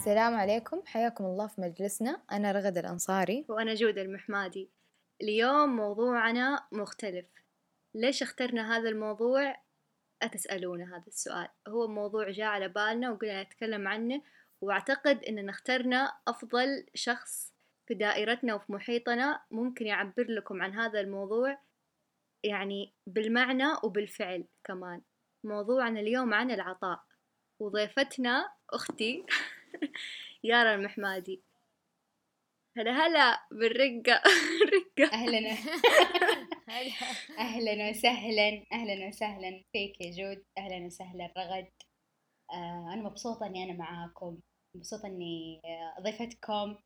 السلام عليكم. حياكم الله في مجلسنا. أنا رغد الأنصاري. وأنا جودة المحمادي. اليوم موضوعنا مختلف. ليش اخترنا هذا الموضوع؟ أتسألون هذا السؤال. هو موضوع جاء على بالنا وقلنا نتكلم عنه وأعتقد أننا اخترنا أفضل شخص في دائرتنا وفي محيطنا ممكن يعبر لكم عن هذا الموضوع يعني بالمعنى وبالفعل كمان. موضوعنا اليوم عن العطاء. وضيفتنا أختي يارا المحمادي هلا هلا بالرقة. رقة. أهلا أهلا وسهلا. أهلا وسهلا فيك يا جود. أهلا وسهلا رغد. آه أنا مبسوطة إني أنا معاكم. مبسوطة إني ضيفتكم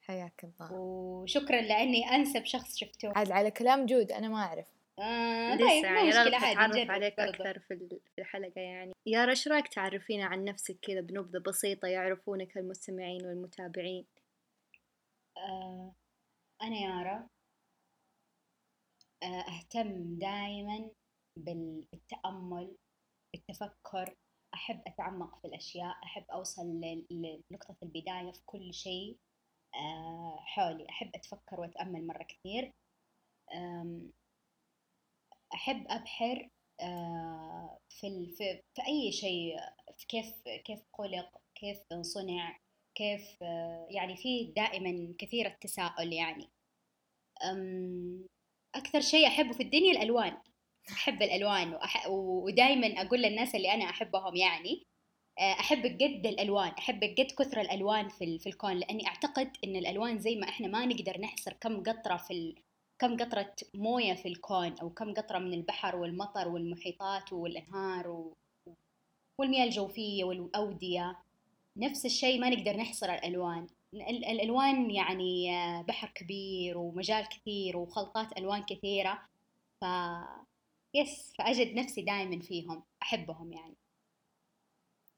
حياك الله. وشكرا لأني أنسب شخص شفتوه. عاد على كلام جود أنا ما أعرف. آه لسه طيب يعني مشكلة عادي عليك أكثر في الحلقة يعني. يارا إيش رأيك تعرفينا عن نفسك كذا بنبذة بسيطة يعرفونك المستمعين والمتابعين؟ آه أنا يارا. آه أهتم دائما بالتأمل بالتفكر. أحب أتعمق في الأشياء أحب أوصل لنقطة البداية في كل شيء. آه حولي أحب أتفكر وأتأمل مرة كثير. أحب أبحر آه، في في أي شيء في كيف كيف خلق كيف صنع كيف آه، يعني في دائما كثير التساؤل يعني أكثر شيء أحبه في الدنيا الألوان أحب الألوان. ودائما أقول للناس اللي أنا أحبهم يعني آه، أحب قد الألوان أحب قد كثر الألوان في, في الكون لأني أعتقد أن الألوان زي ما إحنا ما نقدر نحصر كم قطرة في كم قطرة موية في الكون أو كم قطرة من البحر والمطر والمحيطات والأنهار و... والمياه الجوفية والأودية؟ نفس الشيء ما نقدر نحصر الألوان. الألوان يعني بحر كبير ومجال كثير وخلطات ألوان كثيرة. ف يس فأجد نفسي دائما فيهم أحبهم يعني.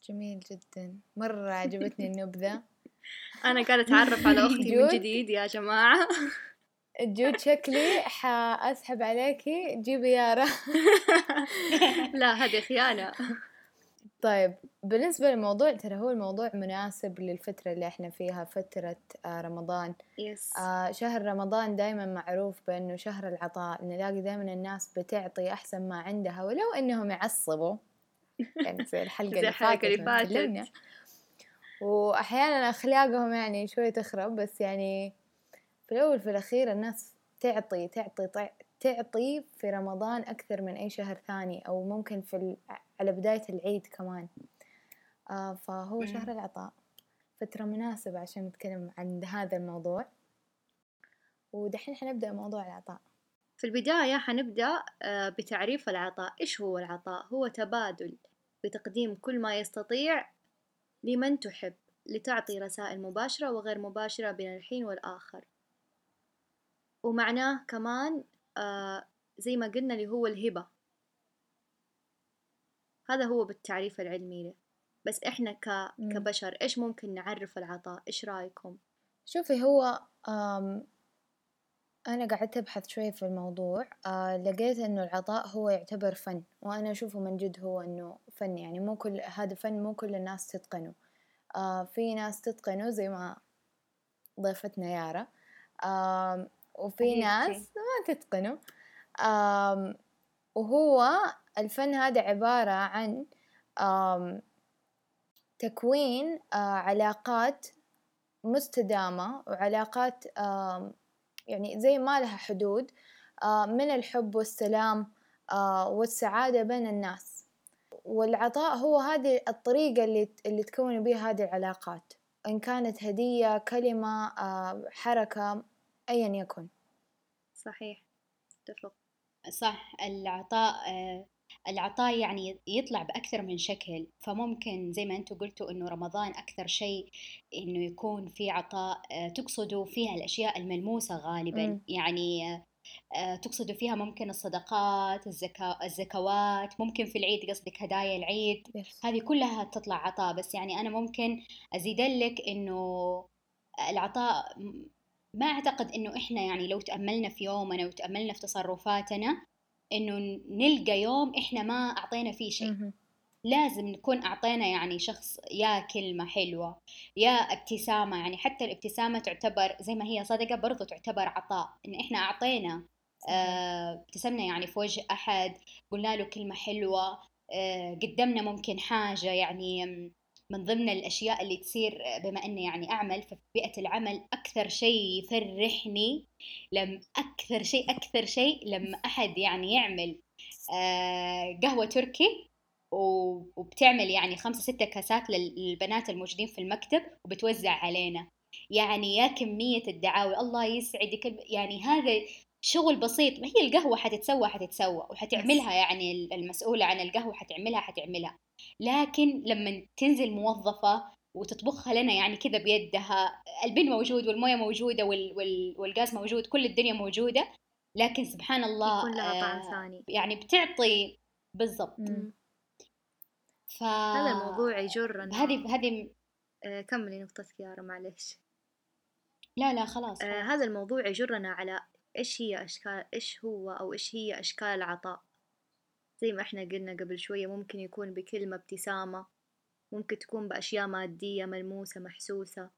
جميل جدا. مرة عجبتني النبذة. أنا قاعدة أتعرف على أختي من جديد يا جماعة. جود شكلي حأسحب عليكي. جيبي يارا لا هذه خيانة. طيب بالنسبة للموضوع ترى هو الموضوع مناسب للفترة اللي إحنا فيها فترة آه، رمضان. يس. آه شهر رمضان دايما معروف بأنه شهر العطاء نلاقي دايما الناس بتعطي أحسن ما عندها ولو أنهم يعصبوا. يعني زي الحلقة اللي فاتت اللي فاتت وأحيانا أخلاقهم يعني شوي تخرب بس يعني في الأول في الأخير الناس تعطي تعطي تعطي في رمضان أكثر من أي شهر ثاني أو ممكن في ال... على بداية العيد كمان. آه فهو شهر العطاء. فترة مناسبة عشان نتكلم عن هذا الموضوع. ودحين حنبدأ موضوع العطاء. في البداية حنبدأ آه، بتعريف العطاء. إيش هو العطاء؟ هو تبادل بتقديم كل ما يستطيع لمن تحب لتعطي رسائل مباشرة وغير مباشرة بين الحين والآخر. ومعناه كمان آه زي ما قلنا اللي هو الهبة. هذا هو بالتعريف العلمي له. بس إحنا ك... كبشر إيش ممكن نعرف العطاء؟ إيش رأيكم؟ شوفي هو آم أنا قعدت أبحث شوي في الموضوع آه لقيت إنه العطاء هو يعتبر فن وأنا أشوفه من جد هو إنه فن يعني مو كل هذا فن مو كل الناس تتقنه. آه في ناس تتقنه زي ما ضيفتنا يارا. آه وفي ناس ما تتقنه. وهو الفن هذا عبارة عن تكوين علاقات مستدامة وعلاقات يعني زي ما لها حدود من الحب والسلام والسعادة بين الناس. والعطاء هو هذه الطريقة اللي اللي تكون بها هذه العلاقات. إن كانت هدية كلمة حركة أيا يكن. صحيح. أتفق. صح العطاء العطاء يعني يطلع بأكثر من شكل. فممكن زي ما أنتم قلتوا أنه رمضان أكثر شيء أنه يكون في عطاء تقصدوا فيها الأشياء الملموسة غالبا. م. يعني تقصدوا فيها ممكن الصدقات الزكا... الزكوات ممكن في العيد قصدك هدايا العيد. Yes. هذه كلها تطلع عطاء. بس يعني أنا ممكن أزيد لك أنه العطاء ما أعتقد إنه إحنا يعني لو تأملنا في يومنا وتأملنا في تصرفاتنا إنه نلقى يوم إحنا ما أعطينا فيه شيء. لازم نكون أعطينا يعني شخص يا كلمة حلوة يا ابتسامة يعني حتى الابتسامة تعتبر زي ما هي صدقة برضو تعتبر عطاء. إن إحنا أعطينا آه، ابتسمنا يعني في وجه أحد قلنا له كلمة حلوة آه، قدمنا ممكن حاجة يعني من ضمن الأشياء اللي تصير بما أني يعني أعمل في بيئة العمل أكثر شيء يفرحني لم أكثر شيء أكثر شيء لما أحد يعني يعمل آه، قهوة تركي وبتعمل يعني خمسة ستة كاسات للبنات الموجودين في المكتب وبتوزع علينا. يعني يا كمية الدعاوي الله يسعدك. يعني هذا شغل بسيط ما هي القهوة حتتسوى حتتسوى وحتعملها يعني المسؤولة عن القهوة حتعملها حتعملها. لكن لما تنزل موظفة وتطبخها لنا يعني كذا بيدها البن موجود والموية موجودة وال وال والغاز موجود كل الدنيا موجودة لكن سبحان الله يكون لها طعم آه ثاني. يعني بتعطي بالضبط. ف هذا الموضوع يجرنا هذه هذه آه كملي نقطتك يارا معلش لا لا خلاص, آه هذا الموضوع يجرنا على إيش هي أشكال إيش هو أو إيش هي أشكال العطاء. زي ما إحنا قلنا قبل شوية ممكن يكون بكلمة ابتسامة ممكن تكون بأشياء مادية ملموسة محسوسة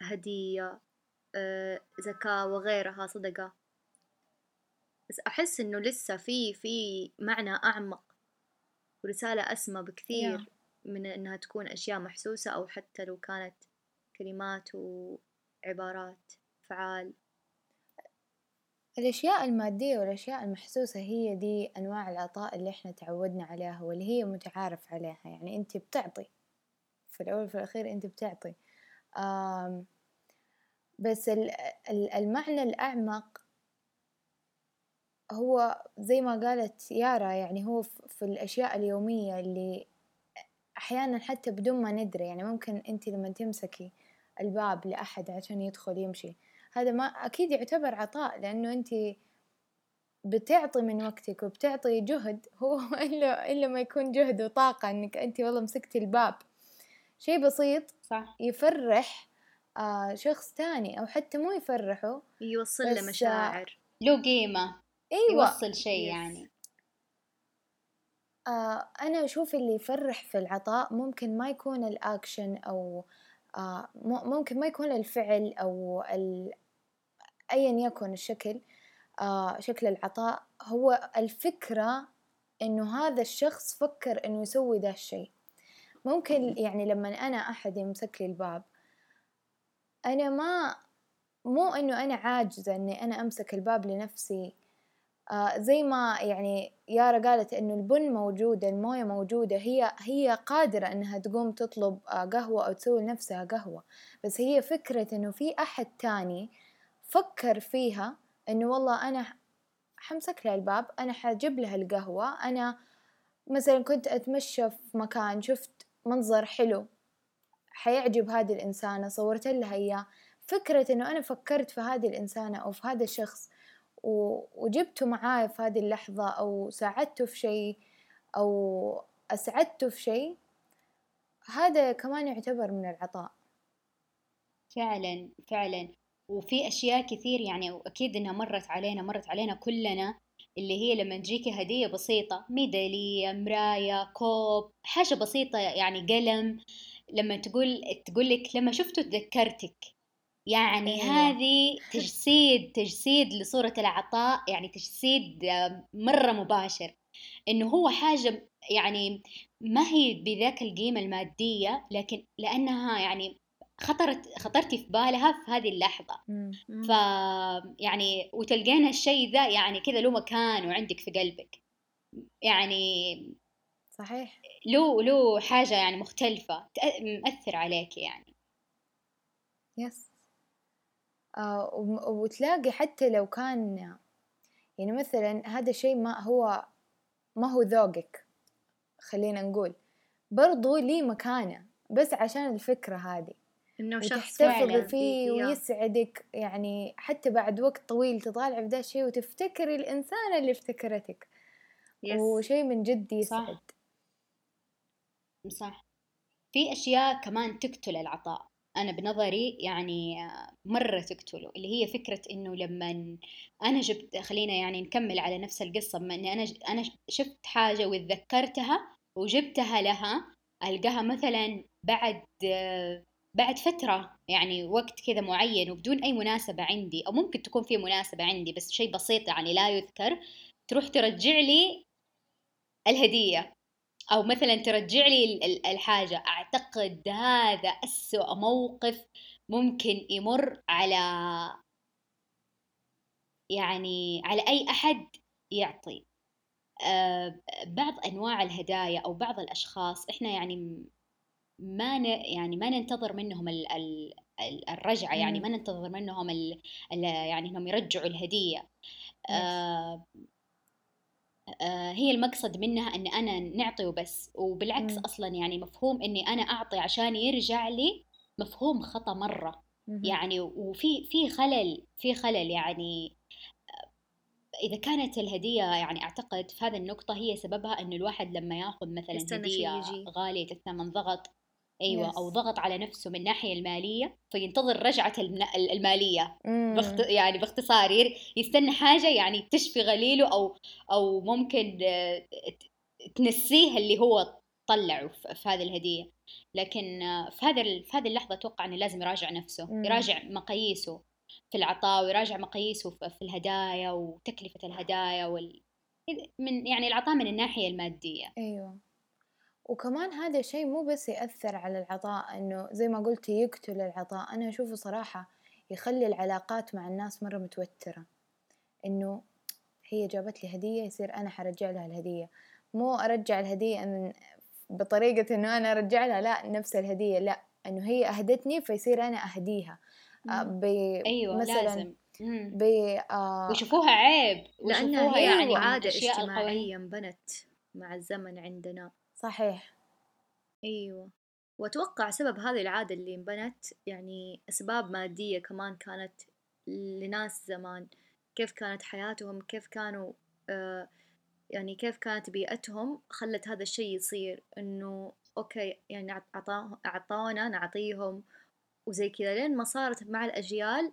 هدية آه، زكاة وغيرها صدقة بس أحس إنه لسه في في معنى أعمق ورسالة أسمى بكثير yeah. من إنها تكون أشياء محسوسة أو حتى لو كانت كلمات وعبارات فعال الأشياء المادية والأشياء المحسوسة هي دي أنواع العطاء اللي إحنا تعودنا عليها واللي هي متعارف عليها يعني أنت بتعطي في الأول وفي الأخير أنت بتعطي. بس المعنى الأعمق هو زي ما قالت يارا يعني هو في الأشياء اليومية اللي أحيانا حتى بدون ما ندري يعني ممكن أنت لما تمسكي الباب لأحد عشان يدخل يمشي هذا ما أكيد يعتبر عطاء لأنه أنت بتعطي من وقتك وبتعطي جهد هو إلا إلا ما يكون جهد وطاقة إنك أنت والله مسكتي الباب. شيء بسيط صح. يفرح آه شخص تاني أو حتى مو يفرحه يوصل له آه، مشاعر. له قيمة. أيوة. يوصل شيء يعني. آه أنا أشوف اللي يفرح في العطاء ممكن ما يكون الأكشن أو آه ممكن ما يكون الفعل أو ال... أيا يكن الشكل آه شكل العطاء هو الفكرة إنه هذا الشخص فكر إنه يسوي ذا الشيء. ممكن يعني لما أنا أحد يمسك لي الباب أنا ما مو إنه أنا عاجزة إني أنا أمسك الباب لنفسي. آه زي ما يعني يارا قالت إنه البن موجود الموية موجودة هي هي قادرة إنها تقوم تطلب آه قهوة أو تسوي لنفسها قهوة. بس هي فكرة إنه في أحد تاني فكر فيها إنه والله أنا حمسك لها الباب أنا حجيب لها القهوة أنا مثلا كنت أتمشى في مكان شفت منظر حلو حيعجب هذه الإنسانة صورت لها إياه. فكرة إنه أنا فكرت في هذه الإنسانة أو في هذا الشخص وجبته معاي في هذه اللحظة أو ساعدته في شيء أو أسعدته في شيء هذا كمان يعتبر من العطاء. فعلا فعلا. وفي أشياء كثير يعني وأكيد إنها مرت علينا مرت علينا كلنا اللي هي لما تجيكي هدية بسيطة ميدالية مراية كوب حاجة بسيطة يعني قلم لما تقول تقول لك لما شفته تذكرتك يعني أيوة. هذه تجسيد تجسيد لصورة العطاء يعني تجسيد مرة مباشر إنه هو حاجة يعني ما هي بذاك القيمة المادية لكن لأنها يعني خطرت خطرتي في بالها في هذه اللحظة. ف يعني وتلقينا الشيء ذا يعني كذا له مكان وعندك في قلبك. يعني صحيح. له له حاجة يعني مختلفة مأثر عليك يعني. يس. آه وتلاقي حتى لو كان يعني مثلا هذا الشيء ما هو ما هو ذوقك خلينا نقول. برضو لي مكانة بس عشان الفكرة هذه. إنه شخص تحتفظي فيه ويسعدك يعني حتى بعد وقت طويل تطالع في ذا الشيء وتفتكري الإنسانة اللي افتكرتك. يس. وشيء من جد يسعد. صح. صح في أشياء كمان تقتل العطاء. أنا بنظري يعني مرة تقتله اللي هي فكرة إنه لما أنا جبت خلينا يعني نكمل على نفس القصة بما إني أنا أنا شفت حاجة وتذكرتها وجبتها لها ألقاها مثلا بعد بعد فترة يعني وقت كذا معين وبدون أي مناسبة عندي أو ممكن تكون في مناسبة عندي بس شيء بسيط يعني لا يذكر تروح ترجع لي الهدية. أو مثلا ترجع لي الحاجة. أعتقد هذا أسوأ موقف ممكن يمر على يعني على أي أحد يعطي. آه بعض أنواع الهدايا أو بعض الأشخاص إحنا يعني ما ن... يعني ما ننتظر منهم ال... ال... الرجعة يعني ما ننتظر منهم ال... ال... يعني إنهم يرجعوا الهدية. آه... آه هي المقصد منها إن أنا نعطي وبس. وبالعكس مم. أصلا يعني مفهوم إني أنا أعطي عشان يرجع لي مفهوم خطأ مرة. مم. يعني وفي في خلل في خلل يعني آه، إذا كانت الهدية يعني أعتقد في هذه النقطة هي سببها انه الواحد لما يأخذ مثلا هدية غالية الثمن ضغط أيوه yes. أو ضغط على نفسه من الناحية المالية فينتظر رجعة المالية mm. بخت... يعني باختصار يستنى حاجة يعني تشفي غليله أو أو ممكن تنسيه اللي هو طلعه في هذه الهدية لكن في هذا في هذه اللحظة أتوقع إنه لازم يراجع نفسه mm. يراجع مقاييسه في العطاء ويراجع مقاييسه في الهدايا وتكلفة الهدايا وال من يعني العطاء من الناحية المادية أيوه وكمان هذا الشيء مو بس يأثر على العطاء إنه زي ما قلتي يقتل العطاء. أنا أشوفه صراحة يخلي العلاقات مع الناس مرة متوترة. إنه هي جابت لي هدية يصير أنا حرجع لها الهدية. مو أرجع الهدية من بطريقة إنه أنا أرجع لها لا نفس الهدية لا. إنه هي أهدتني فيصير أنا أهديها. آه، ب... أيوة مثلا لازم. ب... آه... ويشوفوها عيب. ويشوفوها هي يعني عادة اجتماعية انبنت مع الزمن عندنا. صحيح. أيوه. وأتوقع سبب هذه العادة اللي انبنت يعني أسباب مادية كمان كانت لناس زمان. كيف كانت حياتهم كيف كانوا آه يعني كيف كانت بيئتهم خلت هذا الشيء يصير. إنه أوكي يعني أعطونا نعطيهم. وزي كذا لين ما صارت مع الأجيال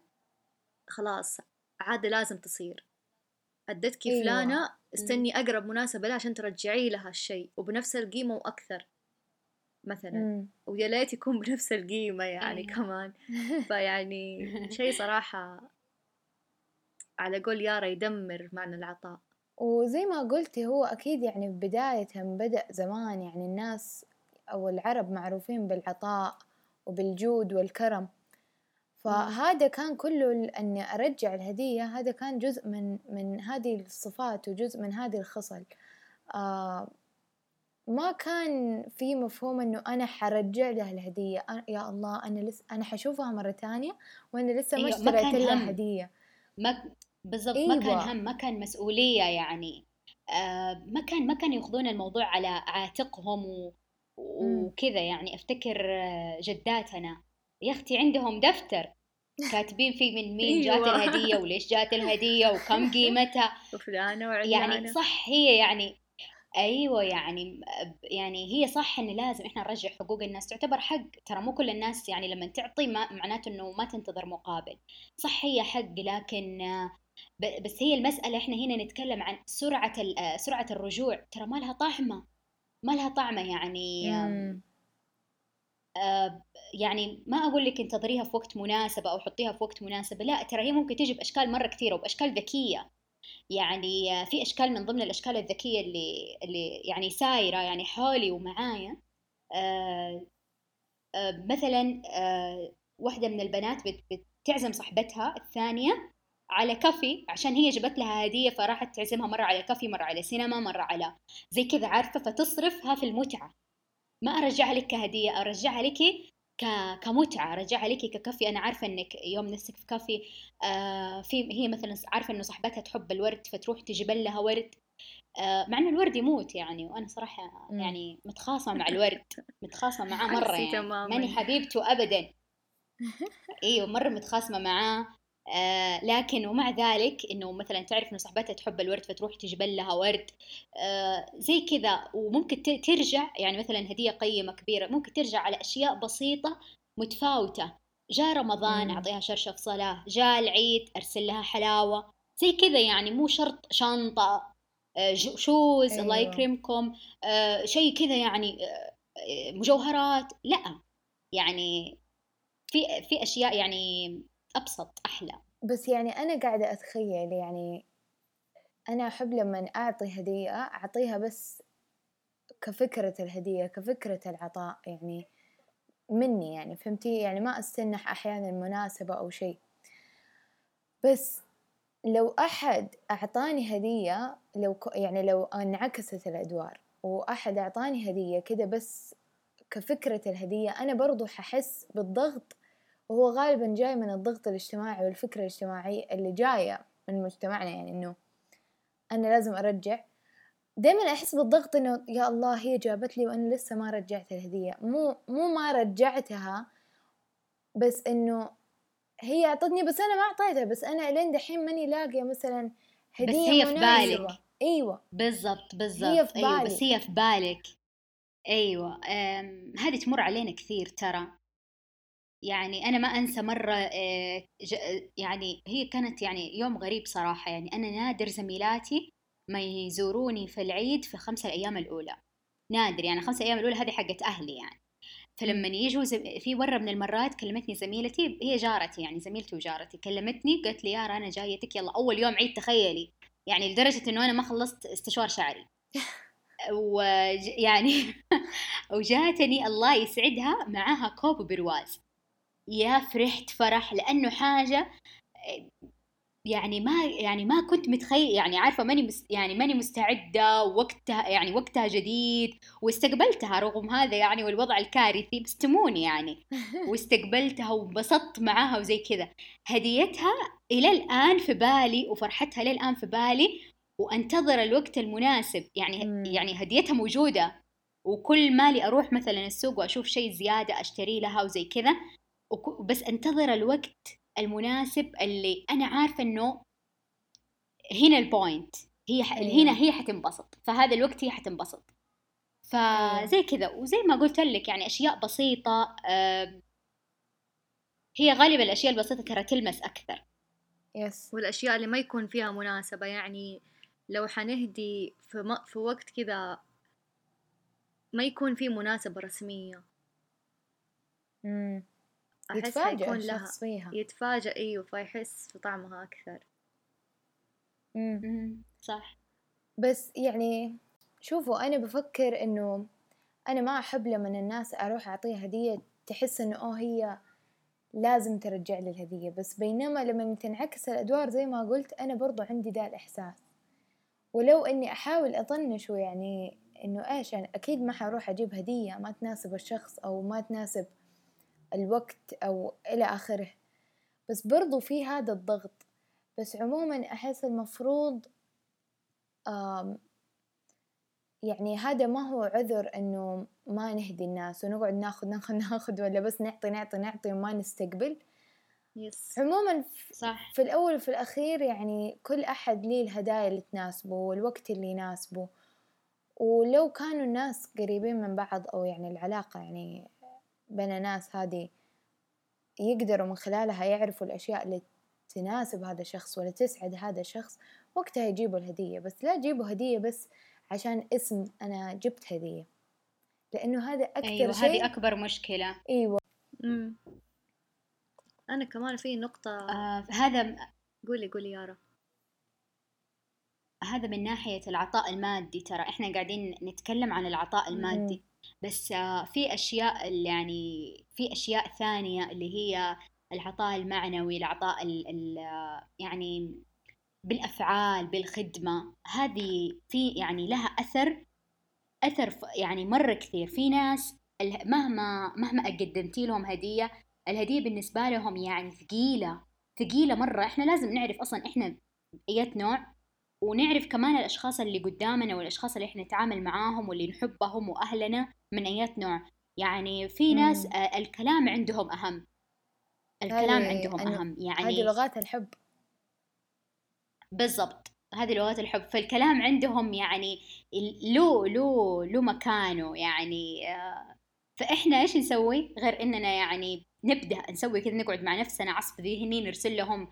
خلاص عادة لازم تصير. أدتك أيوة. فلانة استني أقرب مناسبة لها عشان ترجعي لها الشيء وبنفس القيمة وأكثر مثلا. ويا ليت يكون بنفس القيمة يعني أيوة. كمان. فيعني شيء صراحة على قول يارا يدمر معنى العطاء. وزي ما قلتي هو أكيد يعني بداية بدأ زمان يعني الناس أو العرب معروفين بالعطاء وبالجود والكرم. فهذا كان كله إني أرجع الهدية هذا كان جزء من من هذه الصفات وجزء من هذه الخصل. آه ما كان في مفهوم إنه أنا حرجع له الهدية. يا الله أنا لسه أنا حشوفها مرة ثانية وأنا لسه ما أيوة اشتريت لها هدية. ما بالضبط أيوة. ما كان أيوة. هم ما كان مسؤولية يعني. آه ما كان ما كان ياخذون الموضوع على عاتقهم و... وكذا يعني أفتكر جداتنا. يا أختي عندهم دفتر. كاتبين فيه من مين جات أيوة. الهدية وليش جات الهدية وكم قيمتها. وفلانة وعلانة يعني صح هي يعني أيوه يعني يعني هي صح إن لازم إحنا نرجع حقوق الناس. تعتبر حق ترى مو كل الناس يعني لما تعطي ما معناته إنه ما تنتظر مقابل. صح هي حق لكن بس هي المسألة إحنا هنا نتكلم عن سرعة سرعة الرجوع. ترى ما لها طعمة. ما لها طعمة يعني يعني ما أقول لك انتظريها في وقت مناسبة أو حطيها في وقت مناسبة لا ترى هي ممكن تجي بأشكال مرة كثيرة وبأشكال ذكية. يعني في أشكال من ضمن الأشكال الذكية اللي اللي يعني سايرة يعني حولي ومعايا. آه آه مثلا آه واحدة من البنات بتعزم صاحبتها الثانية على كافي عشان هي جبت لها هدية فراحت تعزمها مرة على كافي مرة على سينما مرة على زي كذا عارفة؟ فتصرفها في المتعة. ما ارجعها لك كهدية ارجعها لك ك... كمتعة ارجعها لك ككافي. أنا عارفة إنك يوم نفسك في كافي آه في هي مثلا عارفة إنه صاحبتها تحب الورد فتروح تجيب لها ورد آه مع إنه الورد يموت يعني. وأنا صراحة يعني متخاصمة مع الورد متخاصمة معاه مرة يعني. ماني حبيبته أبدا. إيوه مرة متخاصمة معاه. آه لكن ومع ذلك إنه مثلا تعرف إنه صاحبتها تحب الورد فتروح تجيب لها ورد آه زي كذا. وممكن ترجع يعني مثلا هدية قيمة كبيرة ممكن ترجع على أشياء بسيطة متفاوتة. جاء رمضان أعطيها شرشف صلاة. جاء العيد أرسل لها حلاوة. زي كذا يعني مو شرط شنطة شوز أيوة. الله يكرمكم شيء كذا يعني مجوهرات. لأ يعني في في أشياء يعني أبسط أحلى. بس يعني أنا قاعدة أتخيل يعني أنا أحب لما أعطي هدية أعطيها بس كفكرة الهدية كفكرة العطاء يعني مني يعني فهمتي؟ يعني ما أستنح أحيانا مناسبة أو شيء بس لو أحد أعطاني هدية لو يعني لو انعكست الأدوار وأحد أعطاني هدية كده بس كفكرة الهدية أنا برضو ححس بالضغط وهو غالبا جاي من الضغط الاجتماعي والفكرة الاجتماعية اللي جاية من مجتمعنا يعني إنه أنا لازم أرجع. دايما أحس بالضغط إنه يا الله هي جابت لي وأنا لسه ما رجعت الهدية. مو مو ما رجعتها بس إنه هي أعطتني بس أنا ما أعطيتها. بس أنا لين دحين ماني لاقية مثلا هدية بس هي مناسبة. في بالك. أيوه. بالضبط بالضبط. هي في بالك. أيوه بس هي في بالك. أيوه. هذه تمر علينا كثير ترى. يعني أنا ما أنسى مرة آه، يعني هي كانت يعني يوم غريب صراحة يعني أنا نادر زميلاتي ما يزوروني في العيد في خمسة الأيام الأولى. نادر يعني خمسة الأيام الأولى هذه حقت أهلي يعني. فلما يجوا زم... في مرة من المرات كلمتني زميلتي هي جارتي يعني زميلتي وجارتي كلمتني قالت لي يارا أنا جايتك يلا أول يوم عيد تخيلي. يعني لدرجة إنه أنا ما خلصت استشوار شعري. ويعني وجاتني الله يسعدها معاها كوب برواز. يا فرحت فرح لأنه حاجة يعني ما يعني ما كنت متخيل يعني عارفة ماني مس يعني ماني مستعدة وقتها يعني وقتها جديد واستقبلتها رغم هذا يعني والوضع الكارثي بس تموني يعني. واستقبلتها وانبسطت معاها وزي كذا. هديتها إلى الآن في بالي وفرحتها إلى الآن في بالي وأنتظر الوقت المناسب. يعني. يعني هديتها موجودة. وكل مالي أروح مثلا السوق وأشوف شيء زيادة أشتري لها وزي كذا بس انتظر الوقت المناسب اللي أنا عارفة إنه هنا ال point هي ح... أيوة. هنا هي حتنبسط فهذا الوقت هي حتنبسط. فزي أيوة. كذا وزي ما قلت لك يعني أشياء بسيطة آه هي غالبا الأشياء البسيطة ترى تلمس أكثر. yes. والأشياء اللي ما يكون فيها مناسبة يعني لو حنهدي في, م... في وقت كذا ما يكون في مناسبة رسمية. امم يتفاجئ يكون لها فيها يتفاجئ إيوه فيحس في طعمها أكثر امم صح. بس يعني شوفوا أنا بفكر إنه أنا ما أحب لما الناس أروح أعطيها هدية تحس إنه أوه هي لازم ترجع لي الهدية. بس بينما لما تنعكس الأدوار زي ما قلت أنا برضو عندي ذا الإحساس. ولو إني أحاول اطنشه يعني إنه إيش يعني أكيد ما حروح أجيب هدية ما تناسب الشخص أو ما تناسب الوقت أو إلى آخره بس برضو في هذا الضغط بس عموما أحس المفروض يعني هذا ما هو عذر إنه ما نهدي الناس ونقعد ناخذ ناخذ ناخذ ولا بس نعطي نعطي نعطي وما نستقبل يس. عموما صح. في الأول وفي الأخير يعني كل أحد ليه الهدايا اللي تناسبه والوقت اللي يناسبه ولو كانوا الناس قريبين من بعض أو يعني العلاقة يعني بين الناس هذه يقدروا من خلالها يعرفوا الأشياء اللي تناسب هذا الشخص ولا تسعد هذا الشخص وقتها يجيبوا الهدية. بس لا تجيبوا هدية بس عشان اسم أنا جبت هدية لأنه هذا أكثر أيوة شيء هذه أكبر مشكلة. أيوة. مم. أنا كمان في نقطة آه هذا قولي قولي يارا هذا من ناحية العطاء المادي ترى. إحنا قاعدين نتكلم عن العطاء المادي. بس في أشياء يعني في أشياء ثانية اللي هي العطاء المعنوي العطاء ال ال يعني بالأفعال بالخدمة. هذه في يعني لها أثر أثر يعني مرة كثير. في ناس مهما مهما قدمتي لهم هدية الهدية بالنسبة لهم يعني ثقيلة ثقيلة مرة. إحنا لازم نعرف أصلا إحنا اية نوع ونعرف كمان الأشخاص اللي قدامنا والأشخاص اللي إحنا نتعامل معاهم واللي نحبهم وأهلنا من اية نوع. يعني في ناس آه الكلام عندهم أهم. الكلام عندهم أهم. يعني هذه لغات الحب. بالضبط. هذه لغات الحب. فالكلام عندهم يعني له له له مكانه. يعني آه فإحنا إيش نسوي؟ غير إننا يعني نبدأ نسوي كذا نقعد مع نفسنا عصف ذهني نرسل لهم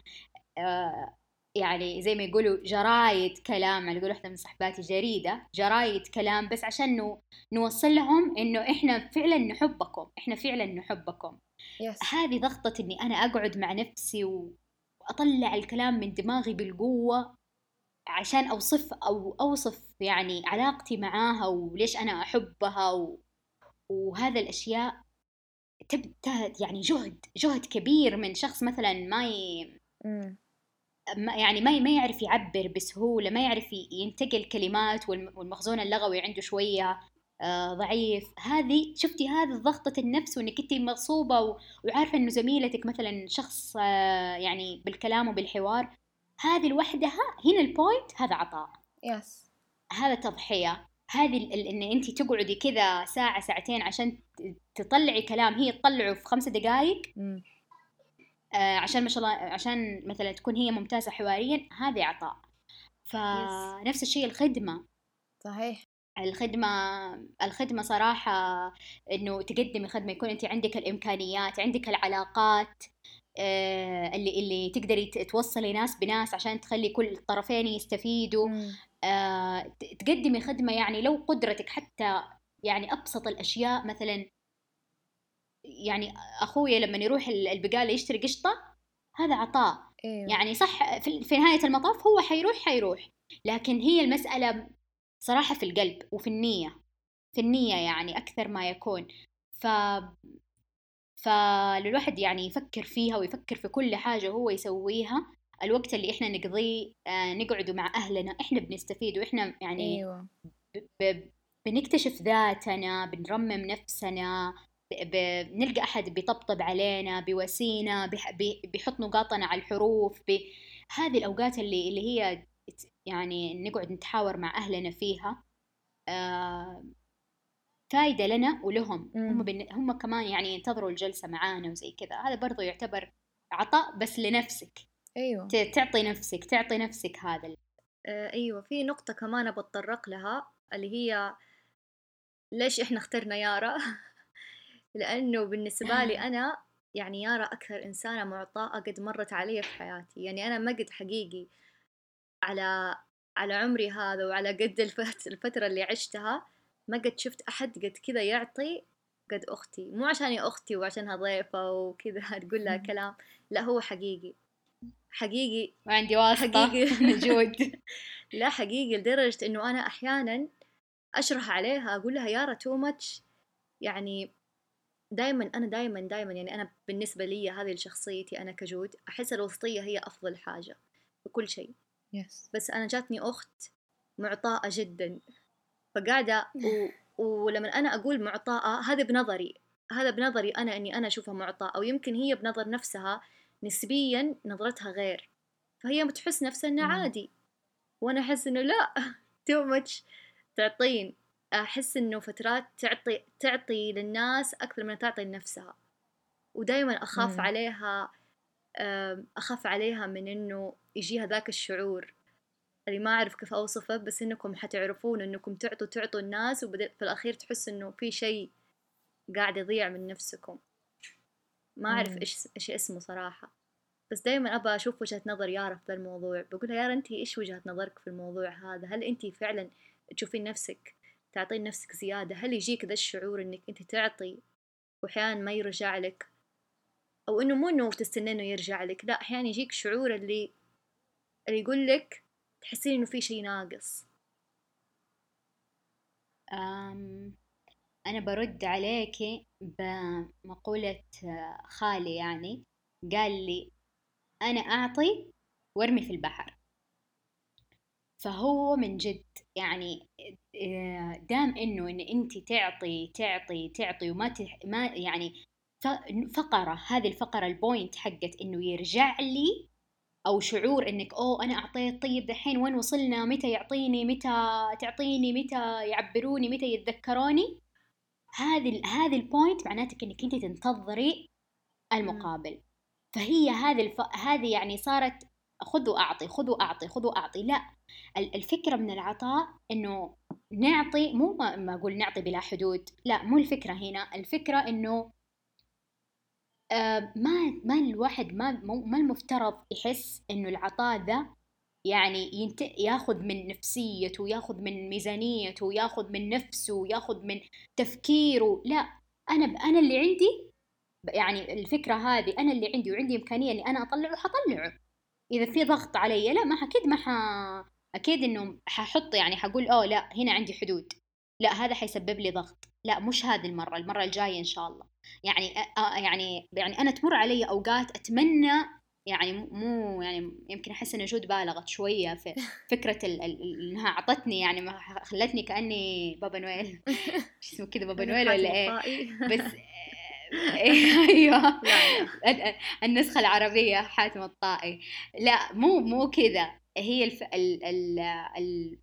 آه يعني زي ما يقولوا جرايد كلام على قول واحدة من صحباتي جريدة جرايد كلام بس عشان نو نوصل لهم إنه إحنا فعلا نحبكم إحنا فعلا نحبكم yes. هذه ضغطة إني أنا أقعد مع نفسي وأطلع الكلام من دماغي بالقوة عشان أوصف أو أوصف يعني علاقتي معاها وليش أنا أحبها و... وهذا الأشياء تبت يعني جهد جهد كبير من شخص مثلا ما ي... يعني ما ما يعرف يعبر بسهولة ما يعرف ينتقل كلمات والمخزون اللغوي عنده شوية آه، ضعيف. هذه شفتي هذا ضغطة النفس وإنك انت مغصوبة وعارفة إنه زميلتك مثلا شخص آه، يعني بالكلام وبالحوار. هذه لوحدها هنا ال point هذا عطاء. yes هذا تضحية. هذه إن انت تقعدي كذا ساعة ساعتين عشان تطلعي كلام هي تطلعه في خمسة دقائق آه عشان ما شاء الله عشان مثلا تكون هي ممتازة حواريا هذه عطاء. فنفس الشيء الخدمة. صحيح. الخدمة الخدمة صراحة إنه تقدمي خدمة يكون أنت عندك الإمكانيات عندك العلاقات آه اللي اللي تقدري توصلي ناس بناس عشان تخلي كل الطرفين يستفيدوا. آه تقدمي خدمة يعني لو قدرتك حتى يعني أبسط الأشياء مثلا يعني أخويا لما يروح البقاله يشتري قشطة هذا عطاء إيه. يعني صح في نهاية المطاف هو حيروح حيروح لكن هي المسألة صراحة في القلب وفي النية في النية يعني أكثر ما يكون ف فالواحد يعني يفكر فيها ويفكر في كل حاجة هو يسويها الوقت اللي إحنا نقضيه آه نقعد مع أهلنا إحنا بنستفيد وإحنا يعني أيوة. بنكتشف ذاتنا بنرمم نفسنا بنلقى أحد بيطبطب علينا بيواسينا بيحط نقاطنا على الحروف هذه الأوقات اللي اللي هي يعني نقعد نتحاور مع أهلنا فيها آه فايدة لنا ولهم. هم بن... هم كمان يعني ينتظروا الجلسة معانا وزي كذا. هذا برضو يعتبر عطاء بس لنفسك. أيوة. تعطي نفسك تعطي نفسك هذا آه أيوة. في نقطة كمان بتطرق لها اللي هي ليش إحنا اخترنا يارا؟ لأنه بالنسبة لي أنا يعني يارا أكثر إنسانة معطاءة قد مرت علي في حياتي. يعني أنا ما قد حقيقي على على عمري هذا وعلى قد الفترة اللي عشتها ما قد شفت أحد قد كذا يعطي قد أختي. مو عشان أختي وعشانها ضيفة وكذا تقول لها كلام. لا هو حقيقي. حقيقي وعندي واسطة. حقيقي. موجود لا حقيقي لدرجة إنه أنا أحيانا أشرح عليها أقول لها يارا تو ماتش يعني دائما أنا دائما دائما يعني أنا بالنسبة لي هذه شخصيتي أنا كجود أحس الوسطية هي أفضل حاجة في كل شيء. Yes. بس أنا جاتني أخت معطاءة جدا. فقاعدة و... ولما أنا أقول معطاءة هذا بنظري. هذا بنظري أنا إني أنا أشوفها معطاءة أو يمكن هي بنظر نفسها نسبيا نظرتها غير. فهي بتحس نفسها انه عادي. وأنا أحس إنه لا تو ماتش تعطين. أحس إنه فترات تعطي تعطي للناس أكثر من تعطي لنفسها. ودايما أخاف مم. عليها أخاف عليها من إنه يجيها ذاك الشعور. اللي ما أعرف كيف أوصفه بس إنكم حتعرفون إنكم تعطوا تعطوا الناس وفي الأخير تحس إنه في شيء قاعد يضيع من نفسكم. ما أعرف إيش إيش اسمه صراحة. بس دايما أبغى أشوف وجهة نظر يارا في الموضوع بقولها يارا أنت إيش وجهة نظرك في الموضوع هذا؟ هل أنت فعلا تشوفين نفسك تعطين نفسك زيادة؟ هل يجيك ذا الشعور إنك أنت تعطي وأحيانا ما يرجع لك؟ أو إنه مو إنه تستنى إنه يرجع لك لا أحيانا يجيك شعور اللي اللي يقول لك تحسين إنه في شيء ناقص. أم أنا برد عليك بمقولة خالي يعني قال لي أنا أعطي وارمي في البحر. فهو من جد يعني آه، دام إنه إن أنت تعطي تعطي تعطي وما تح ما يعني فقرة هذه الفقرة البوينت حقت إنه يرجع لي أو شعور إنك أوه أنا أعطيت طيب دحين وين وصلنا؟ متى يعطيني؟ متى تعطيني؟ متى يعبروني؟ متى يتذكروني؟ هذه هذه ال point معناتك إنك أنت تنتظري المقابل. فهي هذه الف... هذه يعني صارت خذ وأعطي خذ وأعطي خذ وأعطي. لا الفكرة من العطاء إنه نعطي مو ما أقول نعطي بلا حدود لا مو الفكرة هنا. الفكرة إنه آه، ما ما الواحد ما ما المفترض يحس إنه العطاء ذا يعني ينت... ياخذ من نفسيته وياخذ من ميزانيته وياخذ من نفسه وياخذ من تفكيره. لا أنا ب... أنا اللي عندي يعني الفكرة هذه أنا اللي عندي وعندي إمكانية إني أنا أطلعه حطلعه. إذا في ضغط علي لا ما أكيد ما ح... أكيد إنه ححط يعني حقول أوه لا هنا عندي حدود. لا هذا حيسبب لي ضغط. لا مش هذه المرة المرة الجاية إن شاء الله. يعني آه يعني يعني أنا تمر علي أوقات أتمنى يعني مو يعني يمكن أحس إن جود بالغت شوية في فكرة ال ال إنها أعطتني يعني ما خلتني كأني بابا نويل. اسمه كذا بابا نويل ولا إيه؟ بس أيوه. النسخة العربية حاتم الطائي. لا مو مو كذا. هي الف... ال... ال... ال...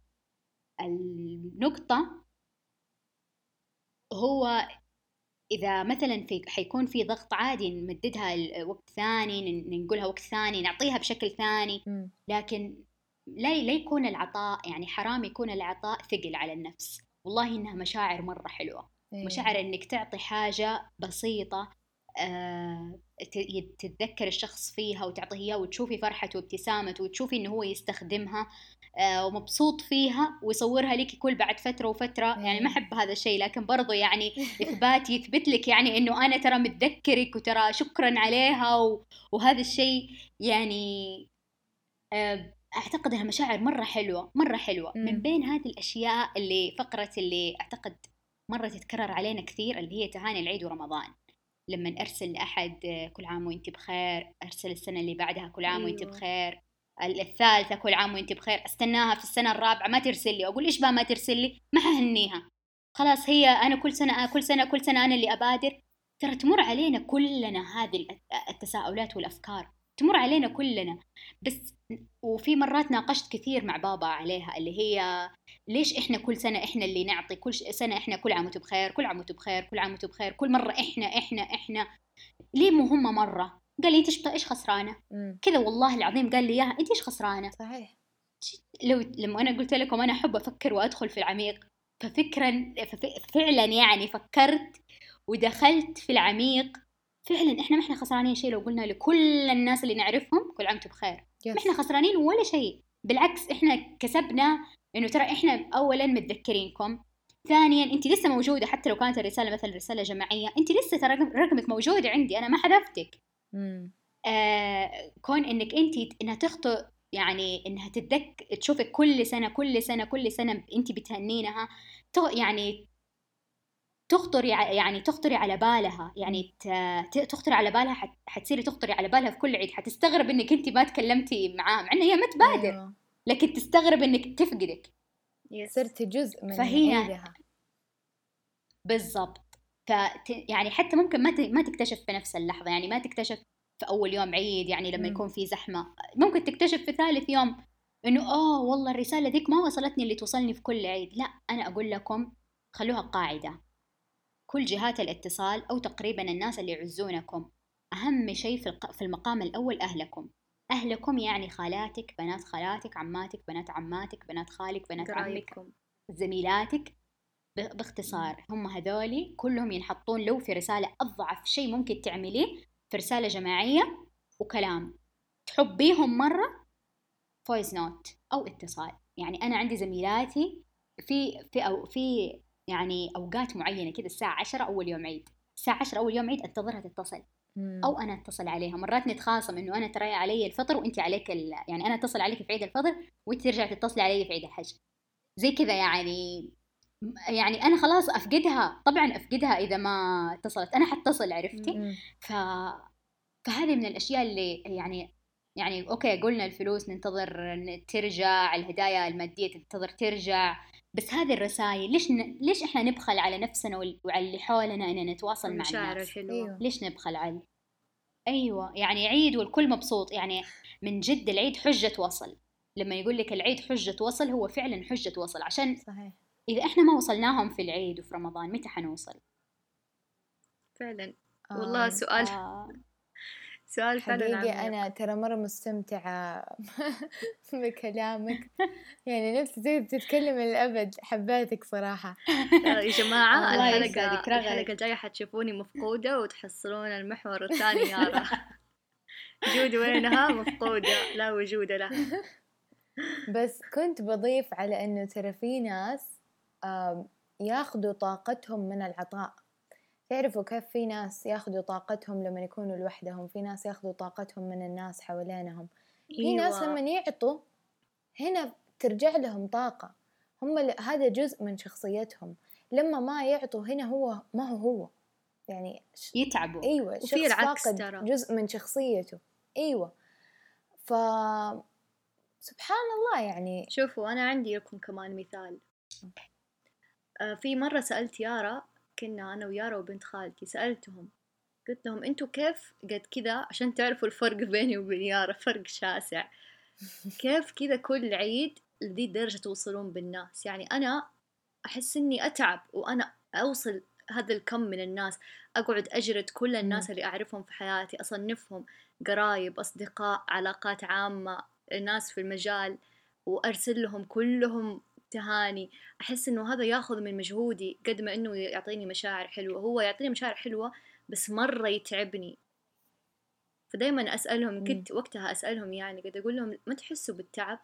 النقطة هو إذا مثلا في حيكون في ضغط عادي نمددها وقت ثاني نقولها وقت ثاني نعطيها بشكل ثاني. لكن لا لا يكون العطاء يعني حرام يكون العطاء ثقل على النفس. والله إنها مشاعر مرة حلوة. مشاعر إنك تعطي حاجة بسيطة آه تتذكر الشخص فيها وتعطيه اياه وتشوفي فرحته وابتسامته وتشوفي إنه هو يستخدمها آه ومبسوط فيها ويصورها لك كل بعد فترة وفترة. يعني ما أحب هذا الشيء لكن برضو يعني إثبات يثبت لك يعني إنه أنا ترى متذكرك وترى شكرا عليها وهذا الشيء يعني آه أعتقد إنها مشاعر مرة حلوة مرة حلوة. من بين هذه الأشياء اللي فقرة اللي أعتقد مرة تتكرر علينا كثير اللي هي تهاني العيد ورمضان. لما أرسل لأحد كل عام وانت بخير أرسل السنة اللي بعدها كل عام أيوة. وانت بخير الثالثة كل عام وانت بخير استناها في السنة الرابعة ما ترسل لي. واقول إيش بقى ما ترسل لي؟ ما حهنيها خلاص هي أنا كل سنة كل سنة كل سنة أنا اللي أبادر. ترى تمر علينا كلنا هذه التساؤلات والأفكار. تمر علينا كلنا. بس وفي مرات ناقشت كثير مع بابا عليها اللي هي ليش إحنا كل سنة إحنا اللي نعطي كل سنة إحنا كل عام وأنتم بخير كل عام وأنتم بخير كل عام وأنتم بخير كل مرة إحنا إحنا إحنا. ليه مو هم مرة؟ قال لي إنت إيش خسرانة؟ كذا والله العظيم قال لي اياها إنت إيش خسرانة؟ صحيح. لو لما أنا قلت لكم أنا أحب أفكر وأدخل في العميق ففكرا فعلا يعني فكرت ودخلت في العميق فعلا إحنا ما إحنا خسرانين شيء لو قلنا لكل الناس اللي نعرفهم كل عام وإنتم بخير. ما إحنا خسرانين ولا شيء. بالعكس إحنا كسبنا إنه ترى إحنا اولا متذكرينكم. ثانيا انت لسه موجودة حتى لو كانت الرسالة مثلا رسالة جماعية. انت لسه ترى رقمك موجود عندي. أنا ما حذفتك. آه كون إنك انت إنها تخطئ يعني إنها تتذك تشوفك كل سنه كل سنه كل سنة انت بتهنينها. يعني تخطري يعني تخطري على بالها يعني تخطري على بالها حتصيري تخطري على بالها في كل عيد. حتستغرب إنك انت ما تكلمتي معاه مع إنها هي ما تبادر أيوه. لكن تستغرب إنك تفقدك. صرتي جزء من فهي عيدها. بالضبط. ف يعني حتى ممكن ما ما تكتشف في نفس اللحظة يعني ما تكتشف في أول يوم عيد يعني لما. يكون في زحمة. ممكن تكتشف في ثالث يوم إنه أوه والله الرسالة ذيك ما وصلتني اللي توصلني في كل عيد. لا أنا أقول لكم خلوها قاعدة. كل جهات الاتصال أو تقريبا الناس اللي يعزونكم. أهم شيء في المقام الأول أهلكم. أهلكم يعني خالاتك بنات خالاتك عماتك بنات عماتك بنات خالك بنات عمك زميلاتك. باختصار هم هذولي كلهم ينحطون لو في رسالة أضعف شيء ممكن تعمليه في رسالة جماعية وكلام. تحبيهم مرة؟ voice note أو اتصال. يعني أنا عندي زميلاتي في في أو في يعني أوقات معينة كذا الساعة 10 أول يوم عيد. الساعة 10 أول يوم عيد أنتظرها تتصل. أو أنا أتصل عليها. مرات نتخاصم إنه أنا ترى علي الفطر وأنت عليك ال... يعني أنا أتصل عليك في عيد الفطر وأنت ترجع تتصلي علي في عيد الحج. زي كذا يعني يعني أنا خلاص أفقدها. طبعا أفقدها إذا ما اتصلت. أنا حتصل عرفتي؟ ف فهذه من الأشياء اللي يعني يعني أوكي قلنا الفلوس ننتظر ترجع الهدايا المادية تنتظر ترجع. بس هذه الرسائل ليش ن... ليش إحنا نبخل على نفسنا وعلى اللي حولنا ان نتواصل مع الناس الحلوة. أيوة. ليش نبخل على أيوه يعني عيد والكل مبسوط يعني من جد العيد حجة وصل لما يقول لك العيد حجة وصل هو فعلا حجة وصل عشان صحيح إذا إحنا ما وصلناهم في العيد وفي رمضان متى حنوصل فعلا والله آه سؤال آه. سؤال فعلا حقيقي أنا ترى مرة مستمتعة بكلامك. يعني نفسي زي بتتكلم الأبد حبيتك صراحة. يا جماعة الحلقة الحلقة الجاية حتشوفوني مفقودة وتحصلون المحور الثاني يارا جود وينها مفقودة. لا وجود لها. بس كنت بضيف على إنه ترى في ناس ياخذوا طاقتهم من العطاء. تعرفوا كيف في ناس ياخذوا طاقتهم لما يكونوا لوحدهم في ناس ياخذوا طاقتهم من الناس حوالينهم. في أيوة. ناس لما يعطوا هنا ترجع لهم طاقة. هم هذا جزء من شخصيتهم. لما ما يعطوا هنا هو ما هو هو. يعني يتعبوا. إيوه وفي العكس ترى. جزء من شخصيته. إيوه. ف سبحان الله يعني. شوفوا أنا عندي لكم كمان مثال. آه، في مرة سألت يارا كنا أنا ويارا وبنت خالتي سألتهم قلت لهم أنتوا كيف قد كذا؟ عشان تعرفوا الفرق بيني وبين يارا فرق شاسع. كيف كذا كل عيد لذي الدرجة توصلون بالناس؟ يعني أنا أحس إني أتعب وأنا أوصل هذا الكم من الناس. أقعد أجرد كل الناس اللي أعرفهم في حياتي أصنفهم قرايب أصدقاء علاقات عامة ناس في المجال وأرسل لهم كلهم تهاني. أحس إنه هذا ياخذ من مجهودي قد ما إنه يعطيني مشاعر حلوة. هو يعطيني مشاعر حلوة بس مرة يتعبني. فدايما أسألهم كنت وقتها أسألهم يعني قد أقول لهم ما تحسوا بالتعب؟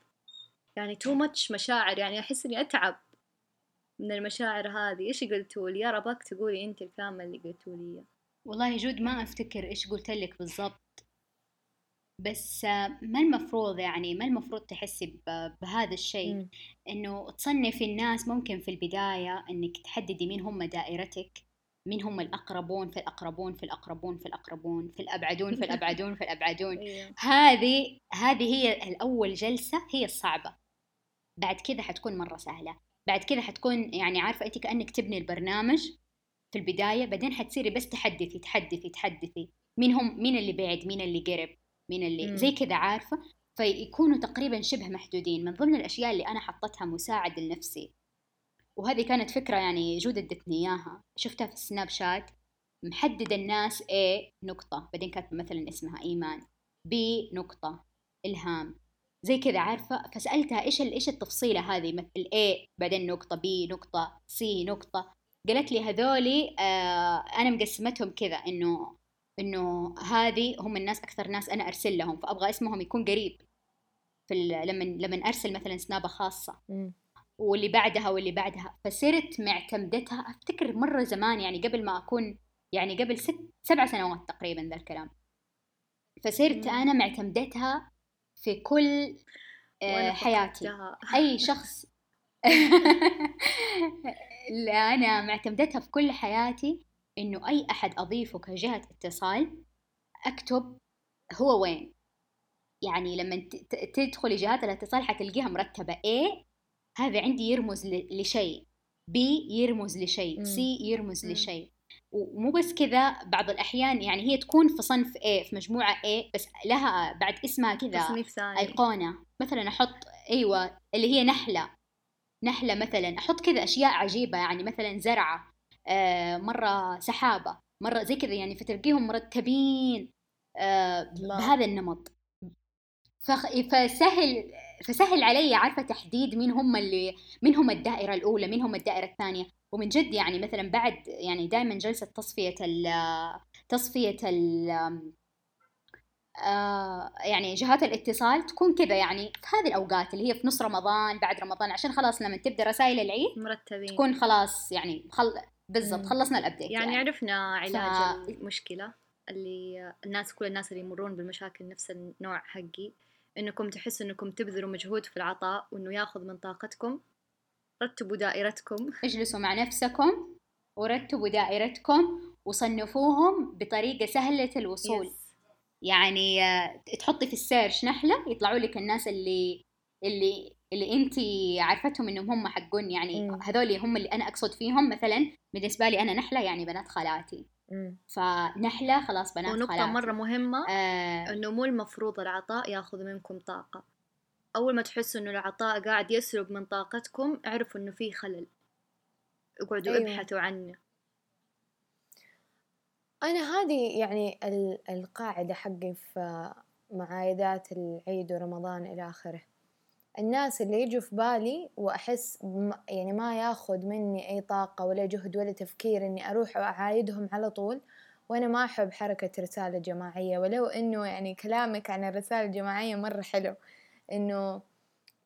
يعني تو ماتش مشاعر يعني أحس إني أتعب من المشاعر هذه. إيش قلتوا لي؟ يا ربك تقولي أنت الكلام اللي قلتوا لي والله جود ما أفتكر إيش قلت لك بالضبط. بس ما المفروض يعني ما المفروض تحسي بهذا الشيء؟ إنه تصنفي الناس ممكن في البداية إنك تحددي مين هم دائرتك مين هم الأقربون في الأقربون في الأقربون في الأقربون في الأبعدون في الأبعدون في الأبعدون. أيوه. هذه هذه هي الأول جلسة هي الصعبة. بعد كذا حتكون مرة سهلة. بعد كذا حتكون يعني عارفة أنت كأنك تبني البرنامج في البداية بعدين حتصيري بس تحدثي تحدثي تحدثي. مين هم مين اللي بعد مين اللي قرب؟ مين اللي مم. زي كذا عارفة؟ فيكونوا تقريبا شبه محدودين. من ضمن الأشياء اللي أنا حطتها مساعد لنفسي. وهذه كانت فكرة يعني جودة ادتني إياها. شفتها في السناب شات. محدد الناس A نقطة. بعدين كانت مثلا اسمها إيمان. B نقطة. إلهام. زي كذا عارفة؟ فسألتها إيش إيش التفصيلة هذه؟ مثل A بعدين نقطة. B نقطة. C نقطة. قالت لي هذولي آه أنا مقسمتهم كذا. إنه إنه هذه هم الناس أكثر ناس أنا أرسل لهم فأبغى اسمهم يكون قريب في لما لما أرسل مثلا سنابة خاصة. واللي بعدها واللي بعدها. فصرت معتمدتها أفتكر مرة زمان يعني قبل ما أكون يعني قبل ست سبع سنوات تقريبا ذا الكلام. فصرت أنا معتمدتها في كل آه، حياتي. أي شخص. لا أنا معتمدتها في كل حياتي. إنه أي أحد أضيفه كجهة اتصال أكتب هو وين. يعني لما تدخلي جهات الاتصال حتلقيها مرتبه A هذا عندي يرمز لشيء. بي يرمز لشيء. سي يرمز لشيء. ومو بس كذا بعض الأحيان يعني هي تكون في صنف A في مجموعة A بس لها بعد اسمها كذا أيقونة مثلا أحط أيوة اللي هي نحلة. نحلة مثلا. أحط كذا أشياء عجيبة يعني مثلا زرعة. مرة سحابة مرة زي كذا يعني فتلقيهم مرتبين آه بهذا النمط. فسهل فسهل علي عارفة تحديد مين هم اللي مين هم الدائرة الأولى مين هم الدائرة الثانية. ومن جد يعني مثلا بعد يعني دائما جلسة تصفية ال تصفية ال آه يعني جهات الاتصال تكون كذا يعني في هذه الأوقات اللي هي في نص رمضان بعد رمضان عشان خلاص لما تبدأ رسائل العيد مرتبين. تكون خلاص يعني خل... بالضبط خلصنا الابديت يعني, يعني. عرفنا علاج ف... المشكلة اللي الناس كل الناس اللي يمرون بالمشاكل نفس النوع حقي إنكم تحسوا إنكم تبذلوا مجهود في العطاء وإنه ياخذ من طاقتكم. رتبوا دائرتكم. اجلسوا مع نفسكم ورتبوا دائرتكم وصنفوهم بطريقة سهلة الوصول. Yes. يعني آه، تحطي في السيرش نحلة يطلعوا لك الناس اللي اللي اللي انت عارفتهم انهم هم حقون يعني هذول هم اللي أنا أقصد فيهم. مثلا بالنسبة لي أنا نحلة يعني بنات خالاتي. فنحلة خلاص بنات ونقطة خلاص. مرة مهمة آه. إنه مو المفروض العطاء ياخذ منكم طاقة. أول ما تحسوا إنه العطاء قاعد يسرق من طاقتكم اعرفوا إنه في خلل. اقعدوا أيوة. ابحثوا عنه. أنا هذه يعني القاعدة حقي في معايدات العيد ورمضان إلى آخره. الناس اللي يجوا في بالي وأحس يعني ما ياخذ مني أي طاقة ولا جهد ولا تفكير إني أروح وأعايدهم على طول وأنا ما أحب حركة رسالة جماعية. ولو إنه يعني كلامك عن الرسالة الجماعية مرة حلو إنه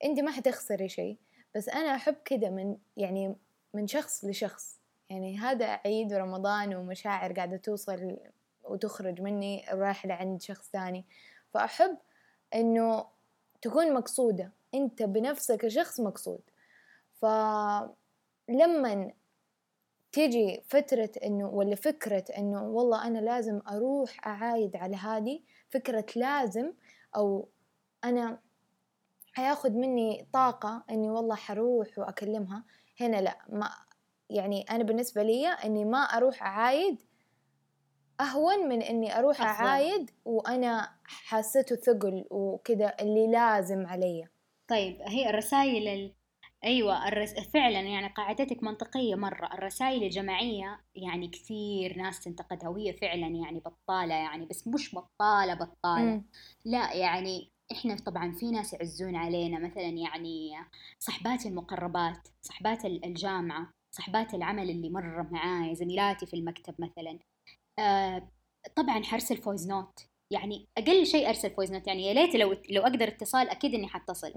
أنت ما حتخسري شيء. بس أنا أحب كده من يعني من شخص لشخص. يعني هذا عيد رمضان ومشاعر قاعدة توصل وتخرج مني رايحة لعند شخص ثاني. فأحب إنه تكون مقصودة. أنت بنفسك شخص مقصود. فلما تيجي فترة إنه ولا فكرة إنه والله أنا لازم أروح أعايد على هذه فكرة لازم أو أنا حياخد مني طاقة إني والله حروح وأكلمها هنا لا. ما يعني أنا بالنسبة لي إني ما أروح أعايد أهون من إني أروح أفضل. أعايد وأنا حاسته ثقل وكذا اللي لازم علي. طيب هي الرسائل ال... أيوة الرس... فعلا يعني قاعدتك منطقية مرة. الرسائل الجماعية يعني كثير ناس تنتقدها وهي فعلا يعني بطالة يعني بس مش بطالة بطالة. م. لا يعني إحنا طبعا في ناس يعزون علينا مثلا يعني صحباتي المقربات صحبات الجامعة صحبات العمل اللي مرة معاي زميلاتي في المكتب مثلا. آه طبعا حرسل voice note. يعني أقل شيء أرسل voice note يعني يا ليت لو لو أقدر اتصال أكيد إني حتصل.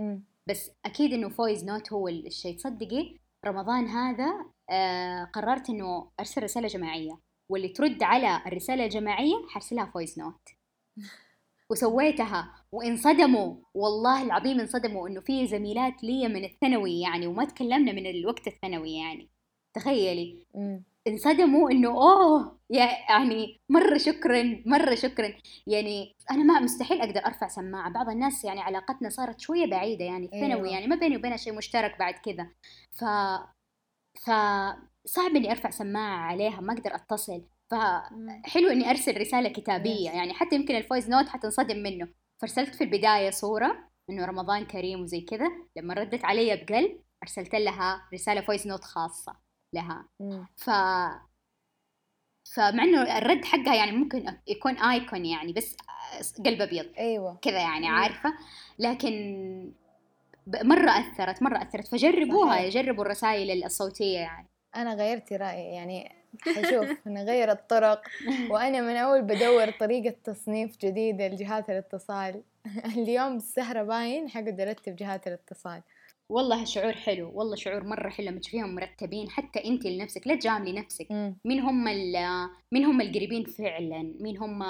بس أكيد إنه فويز نوت هو الشيء. تصدقي رمضان هذا آه قررت إنه أرسل رسالة جماعية واللي ترد على الرسالة الجماعية حرسلها voice note. وسويتها. وانصدموا. والله العظيم انصدموا إنه في زميلات لي من الثانوي يعني وما تكلمنا من الوقت الثانوي يعني. تخيلي. انصدموا انه اوه يعني مرة شكرا مرة شكرا. يعني أنا ما مستحيل أقدر أرفع سماعة. بعض الناس يعني علاقتنا صارت شوية بعيدة يعني الثانوي أيوة. يعني ما بيني وبينها شيء مشترك بعد كذا. ف ف صعب إني أرفع سماعة عليها ما أقدر أتصل. فحلو إني أرسل رسالة كتابية يعني حتى يمكن ال voice note حتنصدم منه. فرسلت في البداية صورة إنه رمضان كريم وزي كذا. لما ردت علي بقلب أرسلت لها رسالة voice note خاصة. لها. ف فمع إنه الرد حقها يعني ممكن يكون icon يعني بس قلب أبيض. أيوه. كذا يعني عارفة. لكن مرة أثرت مرة أثرت. فجربوها صحيح. جربوا الرسائل الصوتية يعني. أنا غيرت رأيي يعني. حشوف نغير الطرق. وأنا من أول بدور طريقة تصنيف جديدة لجهات الاتصال. اليوم السهرة باين حقعد ارتب جهات الاتصال. والله شعور حلو والله شعور مرة حلو لما تشوفيهم مرتبين حتى انت لنفسك لا تجاملي نفسك. مين هم مين هم القريبين فعلا؟ مين هم